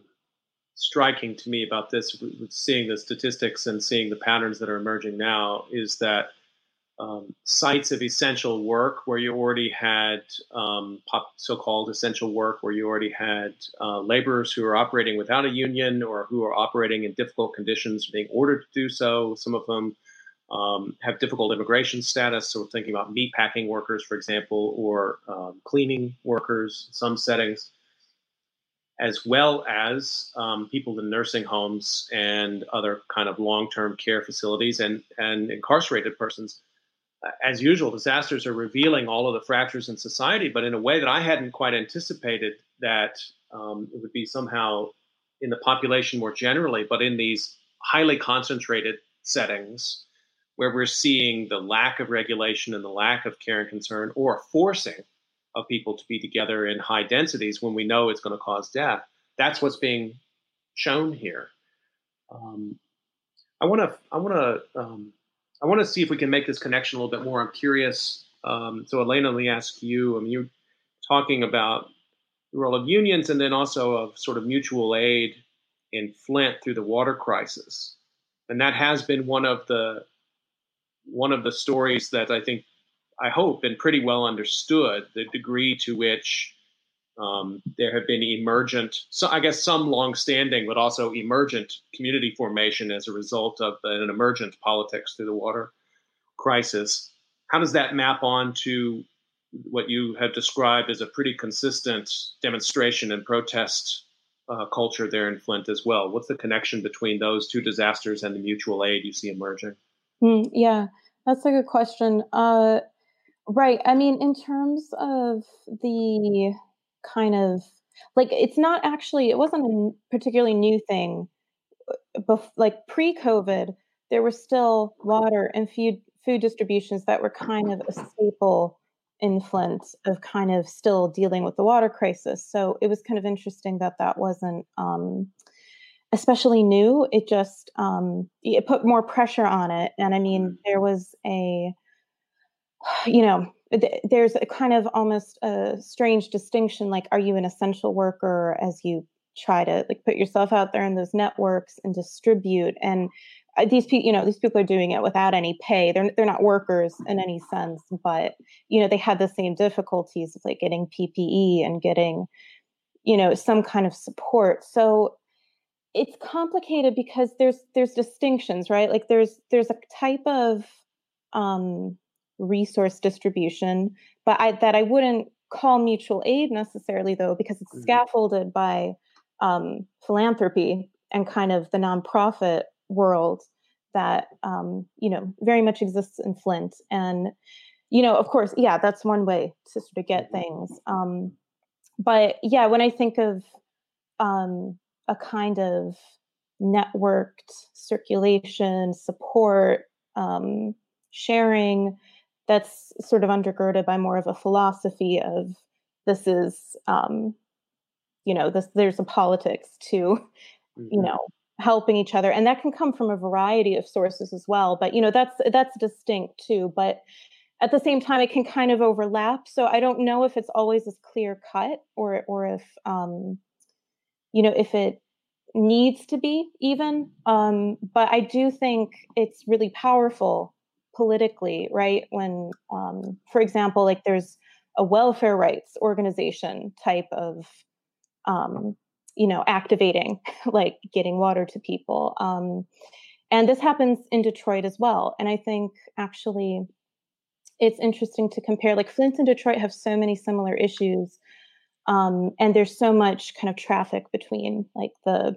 striking to me about this, seeing the statistics and seeing the patterns that are emerging now, is that um, sites of essential work where you already had um, so-called essential work where you already had uh, laborers who are operating without a union or who are operating in difficult conditions being ordered to do so some of them um, have difficult immigration status. So we're thinking about meatpacking workers, for example, or um, cleaning workers in some settings, as well as um, people in nursing homes and other kind of long-term care facilities and, and incarcerated persons. As usual, disasters are revealing all of the fractures in society, but in a way that I hadn't quite anticipated that um, it would be somehow in the population more generally, but in these highly concentrated settings where we're seeing the lack of regulation and the lack of care and concern or forcing of people to be together in high densities when we know it's going to cause death. That's what's being shown here. Um, I want to I want to um, I want to see if we can make this connection a little bit more. I'm curious Um, so, Elena, let me ask you. I mean, you're talking about the role of unions and then also of sort of mutual aid in Flint through the water crisis, and that has been one of the one of the stories that I think I hope been pretty well understood. The degree to which um, there have been emergent, so I guess some longstanding, but also emergent community formation as a result of an emergent politics through the water crisis. How does that map on to what you have described as a pretty consistent demonstration and protest uh, culture there in Flint as well? What's the connection between those two disasters and the mutual aid you see emerging? Mm, yeah, that's a good question. Uh, right. I mean, in terms of the kind of like it's not actually it wasn't a particularly new thing uh, bef- like pre-covid there were still water and food food distributions that were kind of a staple in flint of kind of still dealing with the water crisis so it was kind of interesting that that wasn't um, especially new it just um, it put more pressure on it and i mean there was a you know there's a kind of almost a strange distinction like are you an essential worker as you try to like put yourself out there in those networks and distribute? And uh, these people you know these people are doing it without any pay. They're they're not workers in any sense but you know they had the same difficulties of like getting PPE and getting you know some kind of support. So it's complicated because there's there's distinctions right? Like there's there's a type of um resource distribution, but I, that I wouldn't call mutual aid necessarily, though, because it's mm-hmm. scaffolded by um, philanthropy and kind of the nonprofit world that um, you know very much exists in Flint. And you know, of course, yeah, that's one way to sort of get mm-hmm. things. Um, but yeah, when I think of um, a kind of networked circulation, support, um, sharing, that's sort of undergirded by more of a philosophy of this is um, you know this there's a politics to mm-hmm. you know helping each other and that can come from a variety of sources as well but you know that's that's distinct too but at the same time it can kind of overlap so i don't know if it's always as clear cut or or if um you know if it needs to be even um but i do think it's really powerful politically, right? When, um, for example, like there's a welfare rights organization type of, um, you know, activating, [laughs] like getting water to people. Um, and this happens in Detroit as well. And I think actually it's interesting to compare, like Flint and Detroit have so many similar issues. Um, and there's so much kind of traffic between like the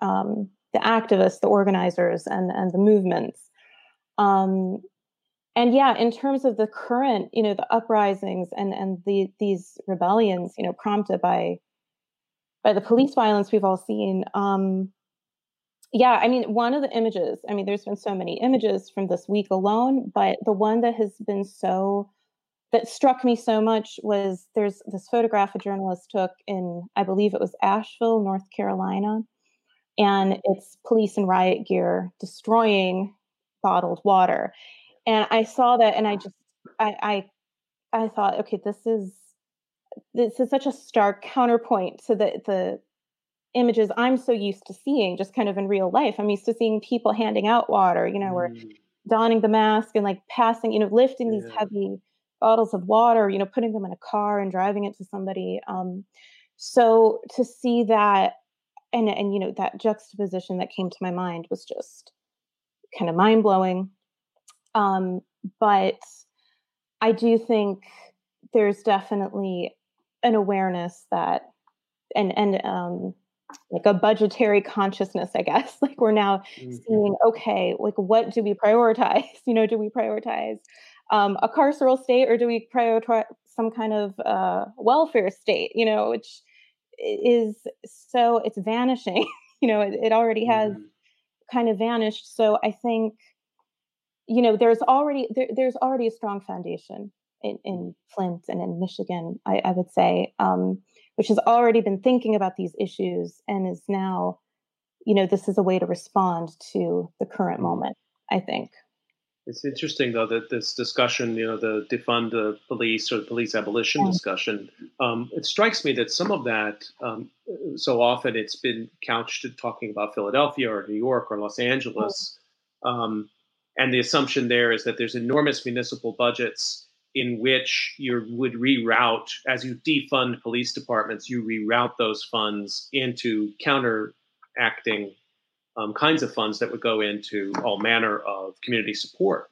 um, the activists, the organizers, and and the movements. Um, and yeah, in terms of the current, you know, the uprisings and and the these rebellions, you know, prompted by by the police violence we've all seen. Um, yeah, I mean, one of the images. I mean, there's been so many images from this week alone, but the one that has been so that struck me so much was there's this photograph a journalist took in, I believe it was Asheville, North Carolina, and it's police in riot gear destroying bottled water. And I saw that and I just I I I thought, okay, this is this is such a stark counterpoint to the the images I'm so used to seeing just kind of in real life. I'm used to seeing people handing out water, you know, mm. or donning the mask and like passing, you know, lifting yeah. these heavy bottles of water, you know, putting them in a car and driving it to somebody. Um, so to see that and and you know that juxtaposition that came to my mind was just kind of mind blowing. Um, but I do think there's definitely an awareness that and and um, like a budgetary consciousness, I guess. [laughs] Like we're now mm-hmm. seeing, okay, like what do we prioritize? [laughs] You know, do we prioritize um, a carceral state or do we prioritize some kind of uh, welfare state? You know, which is so it's vanishing. [laughs] you know, it, it already has mm-hmm kind of vanished. So I think, you know, there's already there, there's already a strong foundation in, in Flint and in Michigan, I, I would say, um, which has already been thinking about these issues and is now, you know, this is a way to respond to the current mm-hmm. moment. I think. It's interesting though that this discussion, you know, the defund the police or the police abolition yeah. discussion, um, it strikes me that some of that, um, so often it's been couched talking about Philadelphia or New York or Los Angeles, um, and the assumption there is that there's enormous municipal budgets in which you would reroute as you defund police departments, you reroute those funds into counteracting um, kinds of funds that would go into all manner of community support.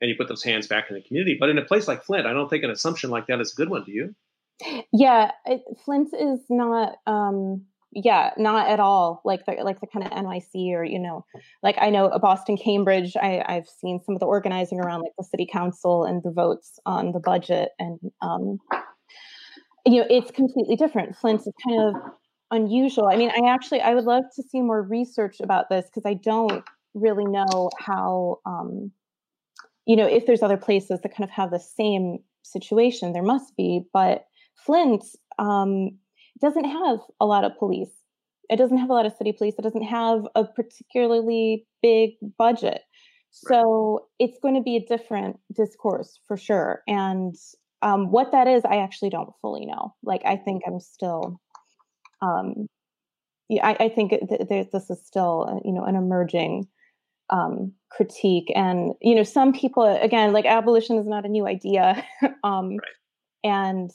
And you put those hands back in the community. But in a place like Flint, I don't think an assumption like that is a good one. Do you? Yeah, it, Flint is not. Um, yeah, not at all like the like the kind of NYC or you know, like I know Boston, Cambridge. I, I've seen some of the organizing around like the city council and the votes on the budget, and um, you know, it's completely different. Flint is kind of unusual. I mean, I actually I would love to see more research about this because I don't really know how um, you know if there's other places that kind of have the same situation. There must be, but Flint um, doesn't have a lot of police. It doesn't have a lot of city police. It doesn't have a particularly big budget. So it's going to be a different discourse for sure. And um, what that is, I actually don't fully know. Like, I think I'm still um, yeah, I, I think th- this is still, uh, you know, an emerging um, critique. And, you know, some people, again, like abolition is not a new idea. [laughs] um, right. And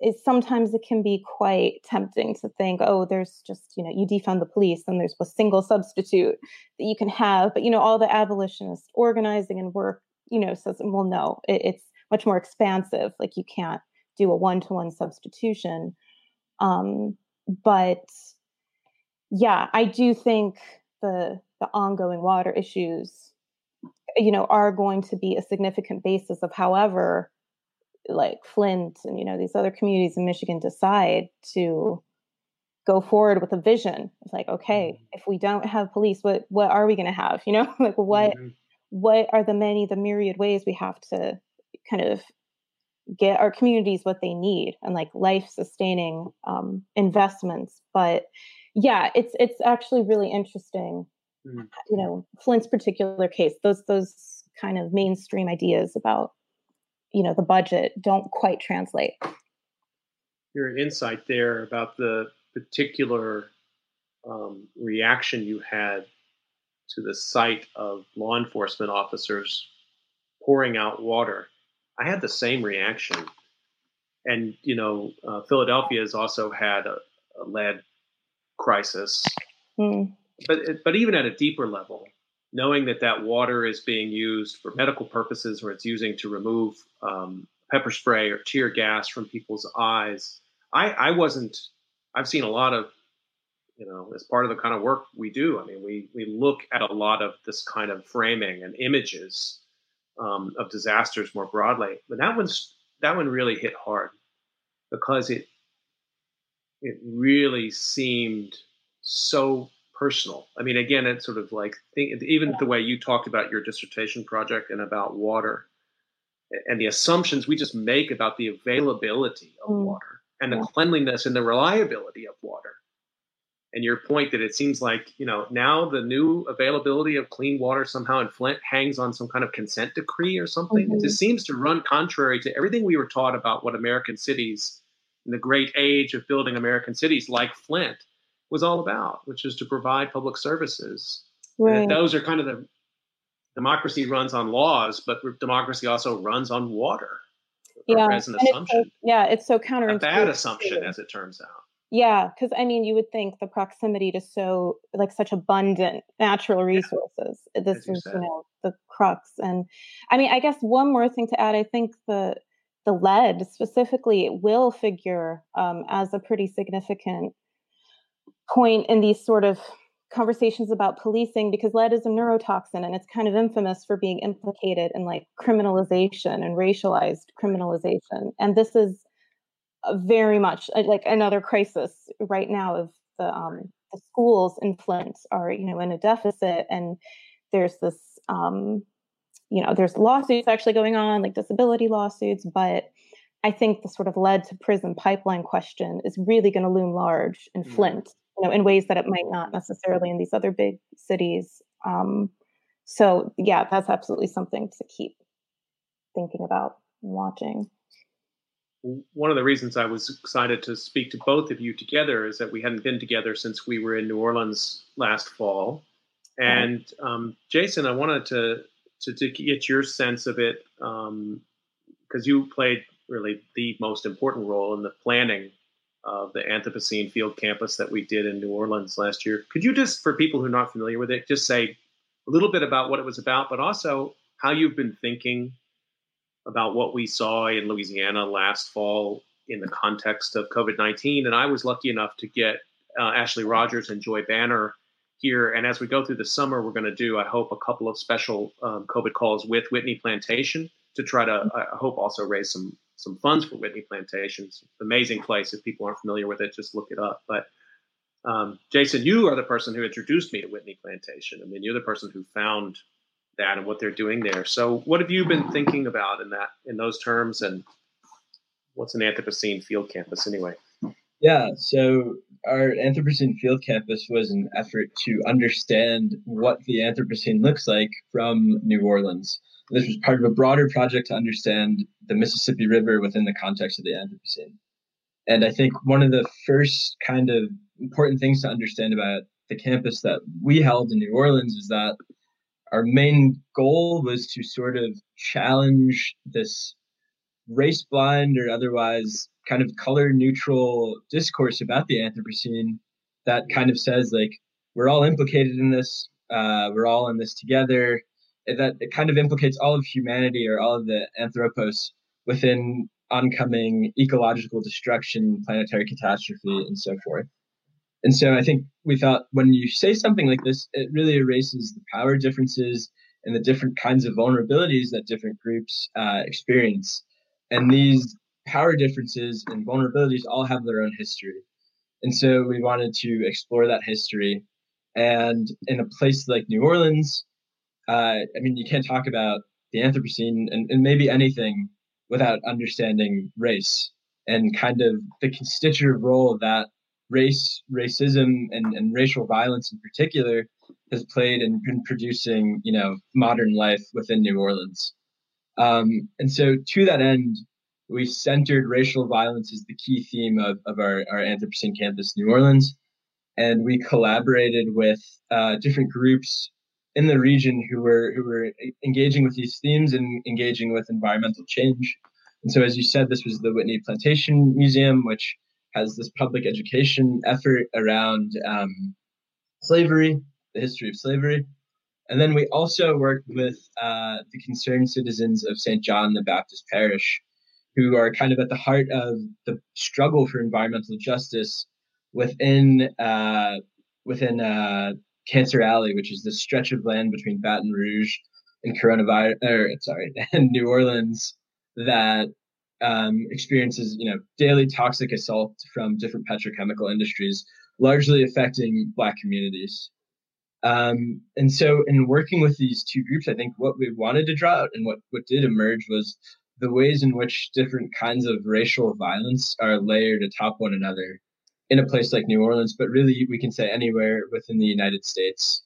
it, sometimes it can be quite tempting to think, oh, there's just, you know, you defund the police and there's a single substitute that you can have. But, you know, all the abolitionist organizing and work, you know, says, well, no, it, it's much more expansive. Like you can't do a one to one substitution. Um, but yeah, I do think the the ongoing water issues, you know, are going to be a significant basis of however like Flint and you know these other communities in Michigan decide to go forward with a vision. It's like, okay, mm-hmm. if we don't have police, what what are we going to have? [laughs] You know, like what mm-hmm. what are the many the myriad ways we have to kind of get our communities what they need and like life sustaining um, investments. But yeah it's it's actually really interesting mm-hmm. you know flint's particular case those those kind of mainstream ideas about you know the budget don't quite translate. Your insight there about the particular um, reaction you had to the sight of law enforcement officers pouring out water I had the same reaction. And, you know, uh, Philadelphia has also had a, a lead crisis. Mm. But, but even at a deeper level, knowing that that water is being used for medical purposes or it's using to remove um, pepper spray or tear gas from people's eyes, I, I wasn't, I've seen a lot of, you know, as part of the kind of work we do. I mean, we, we look at a lot of this kind of framing and images um, of disasters more broadly. But that one's that one really hit hard because it it really seemed so personal. I mean, again, it's sort of like think, even the way you talked about your dissertation project and about water and the assumptions we just make about the availability of mm. water and the yeah. cleanliness and the reliability of water and your point that it seems like you know now the new availability of clean water somehow in Flint hangs on some kind of consent decree or something. Mm-hmm. It just seems to run contrary to everything we were taught about what American cities in the great age of building American cities like Flint was all about, which is to provide public services. Right. those are kind of the democracy runs on laws, but democracy also runs on water. Yeah, as an assumption. It's so, yeah, it's so counterintuitive. A bad assumption, as it turns out. Yeah, because I mean, you would think the proximity to so like such abundant natural resources. Yeah, this is, you, you know, the crux. And I mean, I guess one more thing to add. I think the the lead specifically it will figure um, as a pretty significant point in these sort of conversations about policing because lead is a neurotoxin and it's kind of infamous for being implicated in like criminalization and racialized criminalization. And this is very much uh, like another crisis right now of the, um, the schools in Flint are you know in a deficit and there's this um, you know there's lawsuits actually going on like disability lawsuits but I think the sort of lead to prison pipeline question is really going to loom large in mm-hmm. Flint you know in ways that it might not necessarily in these other big cities um, so yeah, that's absolutely something to keep thinking about watching. One of the reasons I was excited to speak to both of you together is that we hadn't been together since we were in New Orleans last fall. And um, Jason, I wanted to, to, to get your sense of it because um, you played really the most important role in the planning of the Anthropocene Field Campus that we did in New Orleans last year. Could you just, for people who are not familiar with it, just say a little bit about what it was about, but also how you've been thinking about what we saw in Louisiana last fall in the context of COVID 19? And I was lucky enough to get uh, Ashley Rogers and Joy Banner here. And as we go through the summer, we're going to do, I hope, a couple of special um, COVID calls with Whitney Plantation to try to, I hope, also raise some some funds for Whitney Plantations. Amazing place. If people aren't familiar with it, just look it up. But um, Jason, you are the person who introduced me to Whitney Plantation. I mean, you're the person who found that and what they're doing there. So, what have you been thinking about in that in those terms, and what's an Anthropocene field campus anyway? Yeah, so our Anthropocene field campus was an effort to understand what the Anthropocene looks like from New Orleans. This was part of a broader project to understand the Mississippi River within the context of the Anthropocene. And I think one of the first kind of important things to understand about the campus that we held in New Orleans is that our main goal was to sort of challenge this race blind or otherwise kind of color neutral discourse about the Anthropocene that kind of says like we're all implicated in this, uh, we're all in this together. That it kind of implicates all of humanity or all of the anthropos within oncoming ecological destruction, planetary catastrophe, and so forth. And so I think we thought when you say something like this, it really erases the power differences and the different kinds of vulnerabilities that different groups uh, experience. And these power differences and vulnerabilities all have their own history. And so we wanted to explore that history. And in a place like New Orleans, uh, I mean, you can't talk about the Anthropocene and, and maybe anything without understanding race and kind of the constitutive role that race, racism, and, and racial violence in particular has played in, in producing, you know, modern life within New Orleans. Um, and so, to that end, we centered racial violence as the key theme of, of our, our Anthropocene campus, New Orleans. And we collaborated with uh, different groups in the region who were who were engaging with these themes and engaging with environmental change. And so, as you said, this was the Whitney Plantation Museum, which has this public education effort around um, slavery, the history of slavery. And then we also worked with uh, the concerned citizens of St. John the Baptist Parish, who are kind of at the heart of the struggle for environmental justice within uh, within uh, Cancer Alley, which is the stretch of land between Baton Rouge and coronavirus, or sorry, [laughs] and New Orleans that um, experiences, you know, daily toxic assault from different petrochemical industries, largely affecting Black communities. Um, and so, in working with these two groups, I think what we wanted to draw out and what, what did emerge was the ways in which different kinds of racial violence are layered atop one another in a place like New Orleans, but really we can say anywhere within the United States.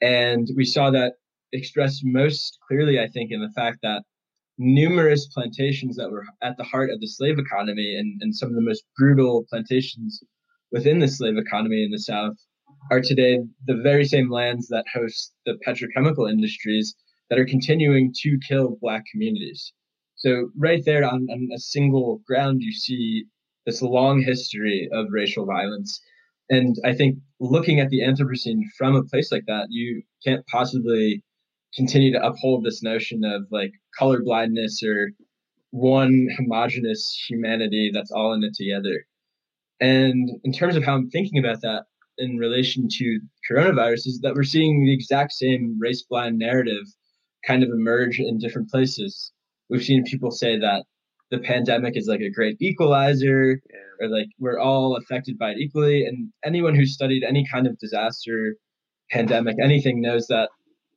And we saw that expressed most clearly, I think, in the fact that numerous plantations that were at the heart of the slave economy and, and some of the most brutal plantations within the slave economy in the South are today the very same lands that host the petrochemical industries that are continuing to kill Black communities. So, right there on, on a single ground, you see this long history of racial violence. And I think looking at the Anthropocene from a place like that, you can't possibly continue to uphold this notion of like color blindness or one homogenous humanity that's all in it together. And in terms of how I'm thinking about that in relation to coronavirus, is that we're seeing the exact same race blind narrative kind of emerge in different places. We've seen people say that the pandemic is like a great equalizer, or like we're all affected by it equally. And anyone who's studied any kind of disaster, pandemic, anything knows that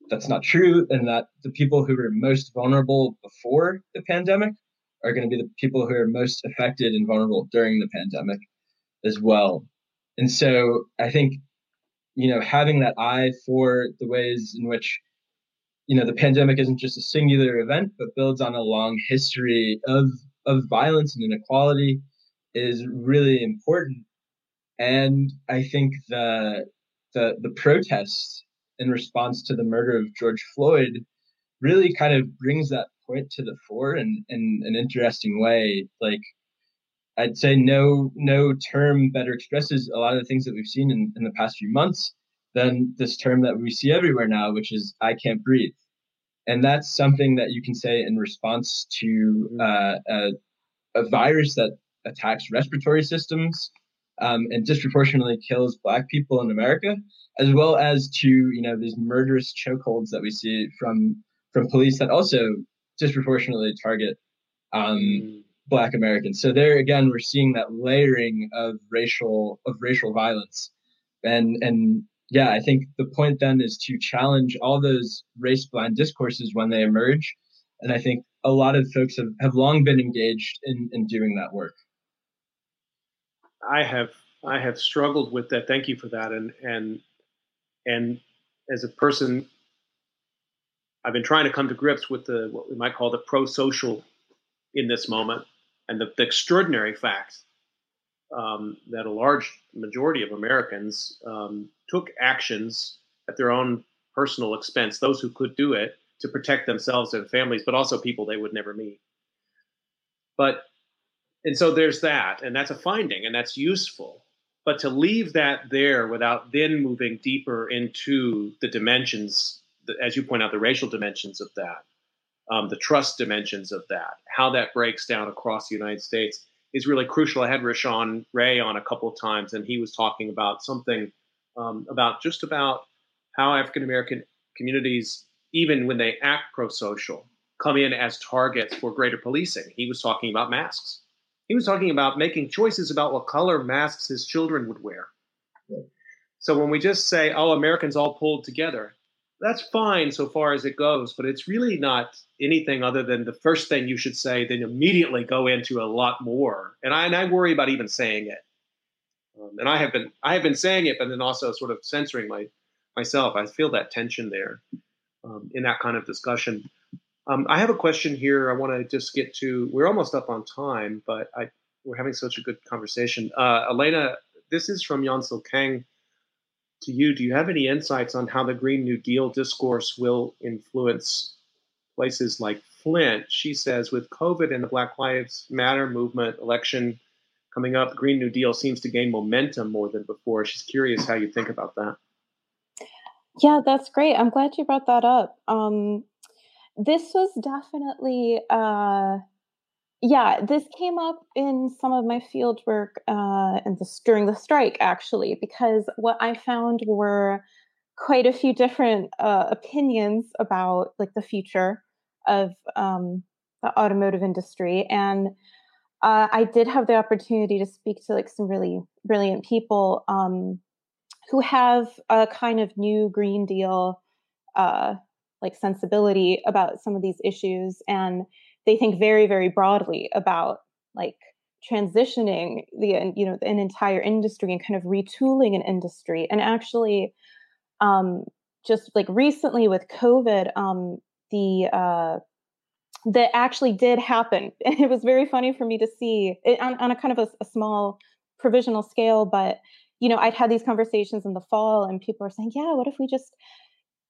that's not true and that the people who were most vulnerable before the pandemic are going to be the people who are most affected and vulnerable during the pandemic as well. And so I think, you know, having that eye for the ways in which you know the pandemic isn't just a singular event, but builds on a long history of of violence and inequality is really important. And I think the the the protests in response to the murder of George Floyd really kind of brings that point to the fore in, in an interesting way. Like I'd say no no term better expresses a lot of the things that we've seen in, in the past few months than this term that we see everywhere now, which is I can't breathe. And that's something that you can say in response to uh, a, a virus that attacks respiratory systems um, and disproportionately kills Black people in America, as well as to you know these murderous chokeholds that we see from from police that also disproportionately target um, mm. Black Americans. So there again, we're seeing that layering of racial of racial violence, and and yeah, I think the point then is to challenge all those race blind discourses when they emerge, and I think a lot of folks have, have long been engaged in in doing that work. I have I have struggled with that. Thank you for that, and and and as a person I've been trying to come to grips with the what we might call the pro-social in this moment, and the, the extraordinary fact um, that a large majority of Americans um, took actions at their own personal expense, those who could do it, to protect themselves and families, but also people they would never meet. But and so there's that, and that's a finding, and that's useful. But to leave that there without then moving deeper into the dimensions as you point out, the racial dimensions of that, um, the trust dimensions of that, how that breaks down across the United States is really crucial. I had Rashawn Ray on a couple of times, and he was talking about something um, about just about how African American communities, even when they act pro-social, come in as targets for greater policing. He was talking about masks. He was talking about making choices about what color masks his children would wear. So when we just say, "Oh, Americans all pulled together," that's fine so far as it goes, but it's really not anything other than the first thing you should say, then immediately go into a lot more. And I, and I worry about even saying it. Um, and I have been I have been saying it, but then also sort of censoring my myself. I feel that tension there um, in that kind of discussion. Um, I have a question here. I want to just get to. We're almost up on time, but I, we're having such a good conversation. Uh, Elena, this is from Yancel Kang to you, do you have any insights on how the Green New Deal discourse will influence places like Flint? She says, with COVID and the Black Lives Matter movement election coming up, Green New Deal seems to gain momentum more than before. She's curious how you think about that. Yeah, that's great. I'm glad you brought that up. Um, this was definitely uh, yeah, this came up in some of my field work uh, in the, during the strike, actually, because what I found were quite a few different uh, opinions about like the future of um, the automotive industry, and uh, I did have the opportunity to speak to like some really brilliant people um, who have a kind of new Green Deal uh, like sensibility about some of these issues and they think very very broadly about like transitioning the you know an entire industry and kind of retooling an industry. And actually um just like recently with covid um the uh that actually did happen. [laughs] And it was very funny for me to see it on, on a kind of a, a small provisional scale but you know i'd had these conversations in the fall and people are saying yeah what if we just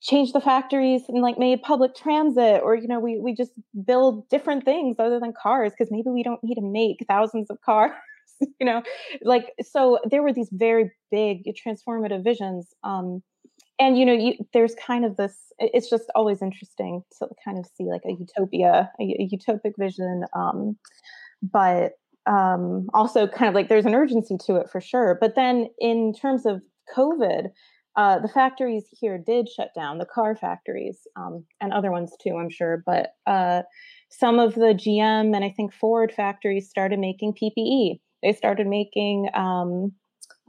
change the factories and like made public transit or you know we we just build different things other than cars because maybe we don't need to make thousands of cars [laughs] you know? Like so there were these very big transformative visions um and you know you, there's kind of this it's just always interesting to kind of see like a utopia a, a utopic vision um but um also kind of like there's an urgency to it for sure but then in terms of covid uh, the factories here did shut down, the car factories um, and other ones too, I'm sure. But uh, some of the GM and I think Ford factories started making PPE. They started making um,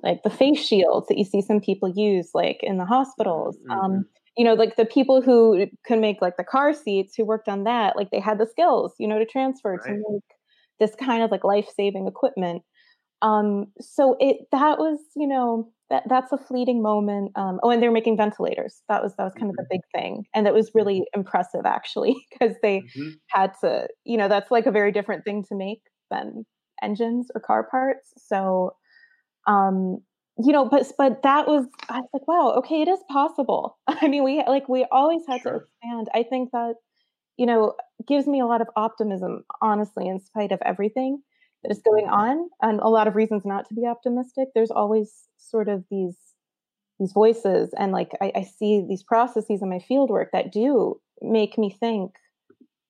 like the face shields that you see some people use, like in the hospitals. Mm-hmm. Um, you know, like the people who could make like the car seats who worked on that, like they had the skills, you know, to transfer right. to make this kind of like life saving equipment. Um, so it that was, you know, that that's a fleeting moment. Um, oh, and they're making ventilators. That was that was kind of the mm-hmm. big thing, and that was really mm-hmm. impressive actually [laughs] because they mm-hmm. had to. You know, that's like a very different thing to make than engines or car parts. So, um, you know, but but that was I was like, wow, okay, it is possible. [laughs] I mean, we like we always had sure. to expand. I think that you know gives me a lot of optimism, honestly, in spite of everything that is going on and a lot of reasons not to be optimistic. There's always sort of these these voices and like I, I see these processes in my field work that do make me think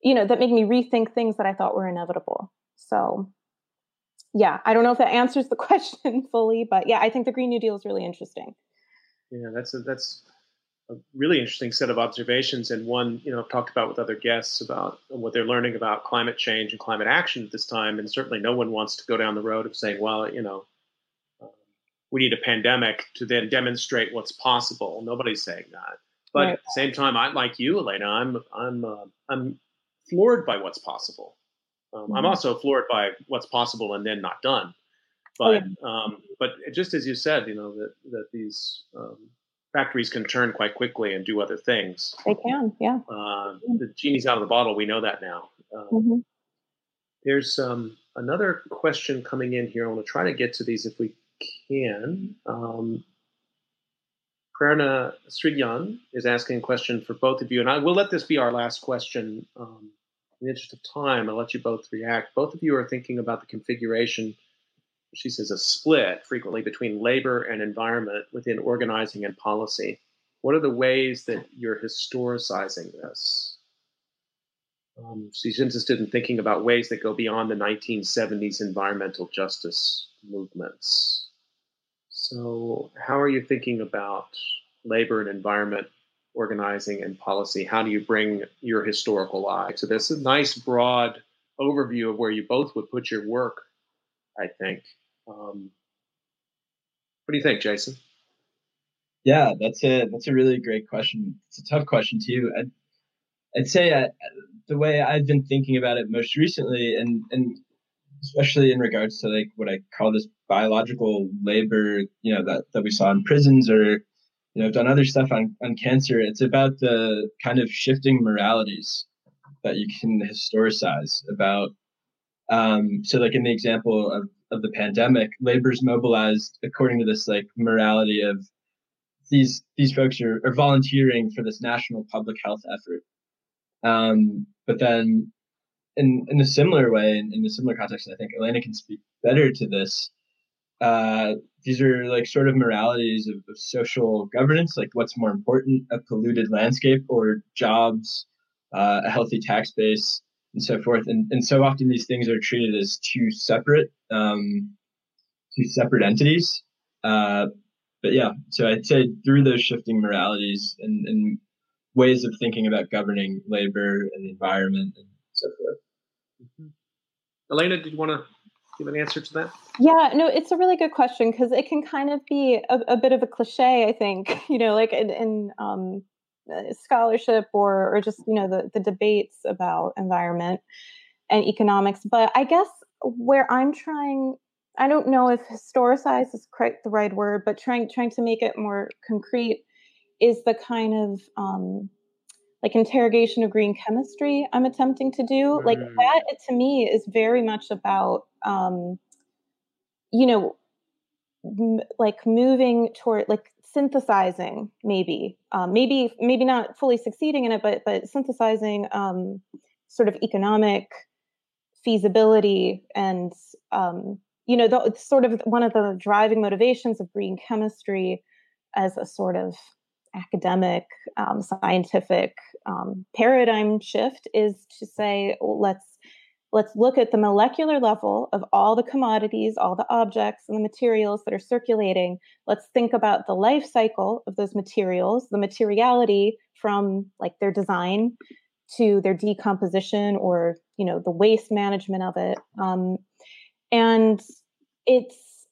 you know that make me rethink things that i thought were inevitable. So yeah i don't know if that answers the [laughs] question fully but yeah i think the green new deal is really interesting. Yeah that's a, that's a really interesting set of observations and one you know I've talked about with other guests about what they're learning about climate change and climate action at this time and certainly no one wants to go down the road of saying well you know um, we need a pandemic to then demonstrate what's possible nobody's saying that but right. at the same time I like you Elena I'm I'm uh, I'm floored by what's possible um, mm-hmm. I'm also floored by what's possible and then not done but oh, yeah. um, but just as you said you know that that these um, factories can turn quite quickly and do other things. They can, yeah. Uh, the genie's out of the bottle. We know that now. Um, mm-hmm. There's um, another question coming in here. I want to try to get to these if we can. Um, Prerna Srigyan is asking a question for both of you, and I will let this be our last question. Um, in the interest of time, I'll let you both react. Both of you are thinking about the configuration she says, a split frequently between labor and environment within organizing and policy. What are the ways that you're historicizing this? Um, she's interested in thinking about ways that go beyond the 1970s environmental justice movements. So, how are you thinking about labor and environment organizing and policy? How do you bring your historical eye to this? A nice broad overview of where you both would put your work, I think. Um, what do you think, Jason? Yeah, that's a that's a really great question. It's a tough question too. I'd, I'd say I, uh, the way I've been thinking about it most recently, and and especially in regards to like what I call this biological labor, you know, that that we saw in prisons or you know, I've done other stuff on, on cancer. It's about the kind of shifting moralities that you can historicize about. Um, so, like in the example of of the pandemic, labor's mobilized according to this like morality of these these folks are, are volunteering for this national public health effort. Um, but then in in a similar way, in, in a similar context, I think Elena can speak better to this. Uh, these are like sort of moralities of, of, social governance, like what's more important, a polluted landscape or jobs, uh, a healthy tax base, and so forth. And, and so often these things are treated as two separate, um, two separate entities. Uh, but yeah, so I'd say through those shifting moralities and, and ways of thinking about governing labor and the environment and so forth. Mm-hmm. Elena, did you want to give an answer to that? Yeah, no, it's a really good question because it can kind of be a, a, bit of a cliche, I think, [laughs] you know, like in, in um, scholarship or or just you know the the debates about environment and economics but i guess where i'm trying i don't know if historicize is correct the right word but trying trying to make it more concrete is the kind of um, like interrogation of green chemistry i'm attempting to do mm. like that to me is very much about um, you know m- like moving toward like synthesizing maybe. Um, maybe maybe not fully succeeding in it but but synthesizing um, sort of economic feasibility and um, you know the, sort of one of the driving motivations of green chemistry as a sort of academic um, scientific um, paradigm shift is to say let's let's look at the molecular level of all the commodities, all the objects and the materials that are circulating. Let's think about the life cycle of those materials, the materiality from like their design to their decomposition or you know the waste management of it. Um, and it's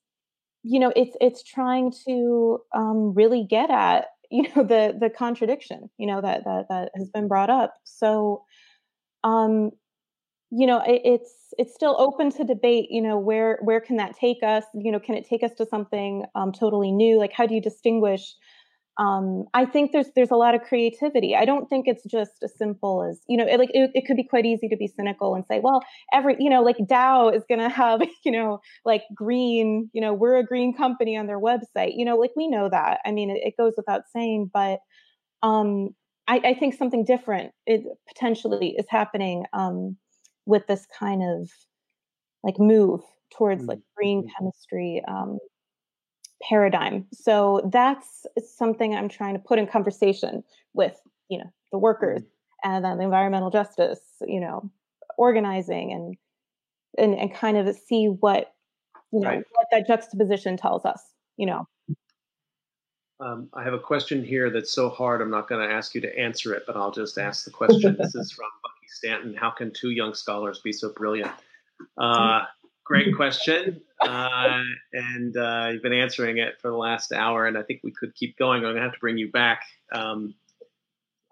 you know it's it's trying to um, really get at you know the the contradiction you know that that that has been brought up. So um, you know it, it's it's still open to debate. You know, where where can that take us? You know, can it take us to something um, totally new? Like, how do you distinguish? Um, I think there's there's a lot of creativity. I don't think it's just as simple as you know. It, like it, it could be quite easy to be cynical and say, well, every you know, like Dow is going [laughs] to have you know like green. You know, we're a green company on their website. You know, like we know that. I mean, it, it goes without saying, but um, I, I, think something different it potentially is happening um, with this kind of like move towards like green mm-hmm. chemistry um, paradigm. So that's something I'm trying to put in conversation with you know the workers mm-hmm. and then the environmental justice, you know, organizing and and and kind of see what you know right. what that juxtaposition tells us. You know. Um, I have a question here that's so hard, I'm not going to ask you to answer it, but I'll just ask the question. this is [laughs] from Stanton. How can two young scholars be so brilliant? Uh, great question. Uh, and uh, you've been answering it for the last hour, and I think we could keep going. I'm going to have to bring you back. Um,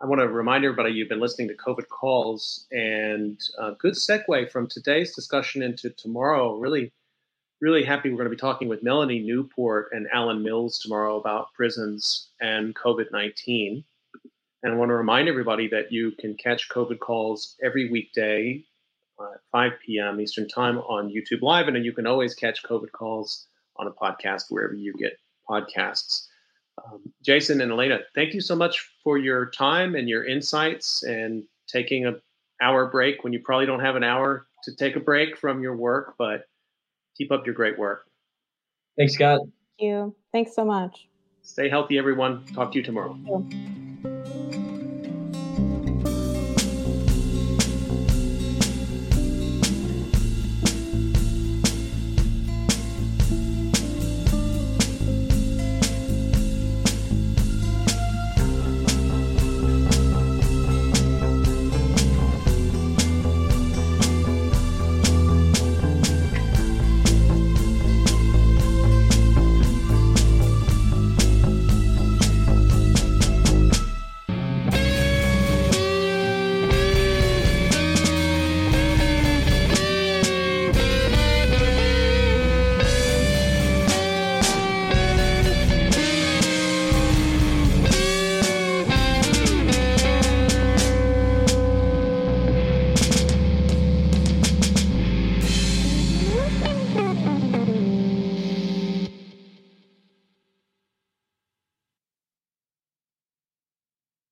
I want to remind everybody you've been listening to COVID Calls, and a good segue from today's discussion into tomorrow. Really really happy we're going to be talking with Melanie Newport and Alan Mills tomorrow about prisons and COVID 19. And I want to remind everybody that you can catch COVID calls every weekday uh, at 5 p.m. Eastern Time on YouTube Live. And you can always catch COVID calls on a podcast wherever you get podcasts. Um, Jason and Elena, thank you so much for your time and your insights and taking a hour break when you probably don't have an hour to take a break from your work, but Keep up your great work. Thanks, Scott. Thank you. Thanks so much. Stay healthy, everyone. Talk to you tomorrow. You.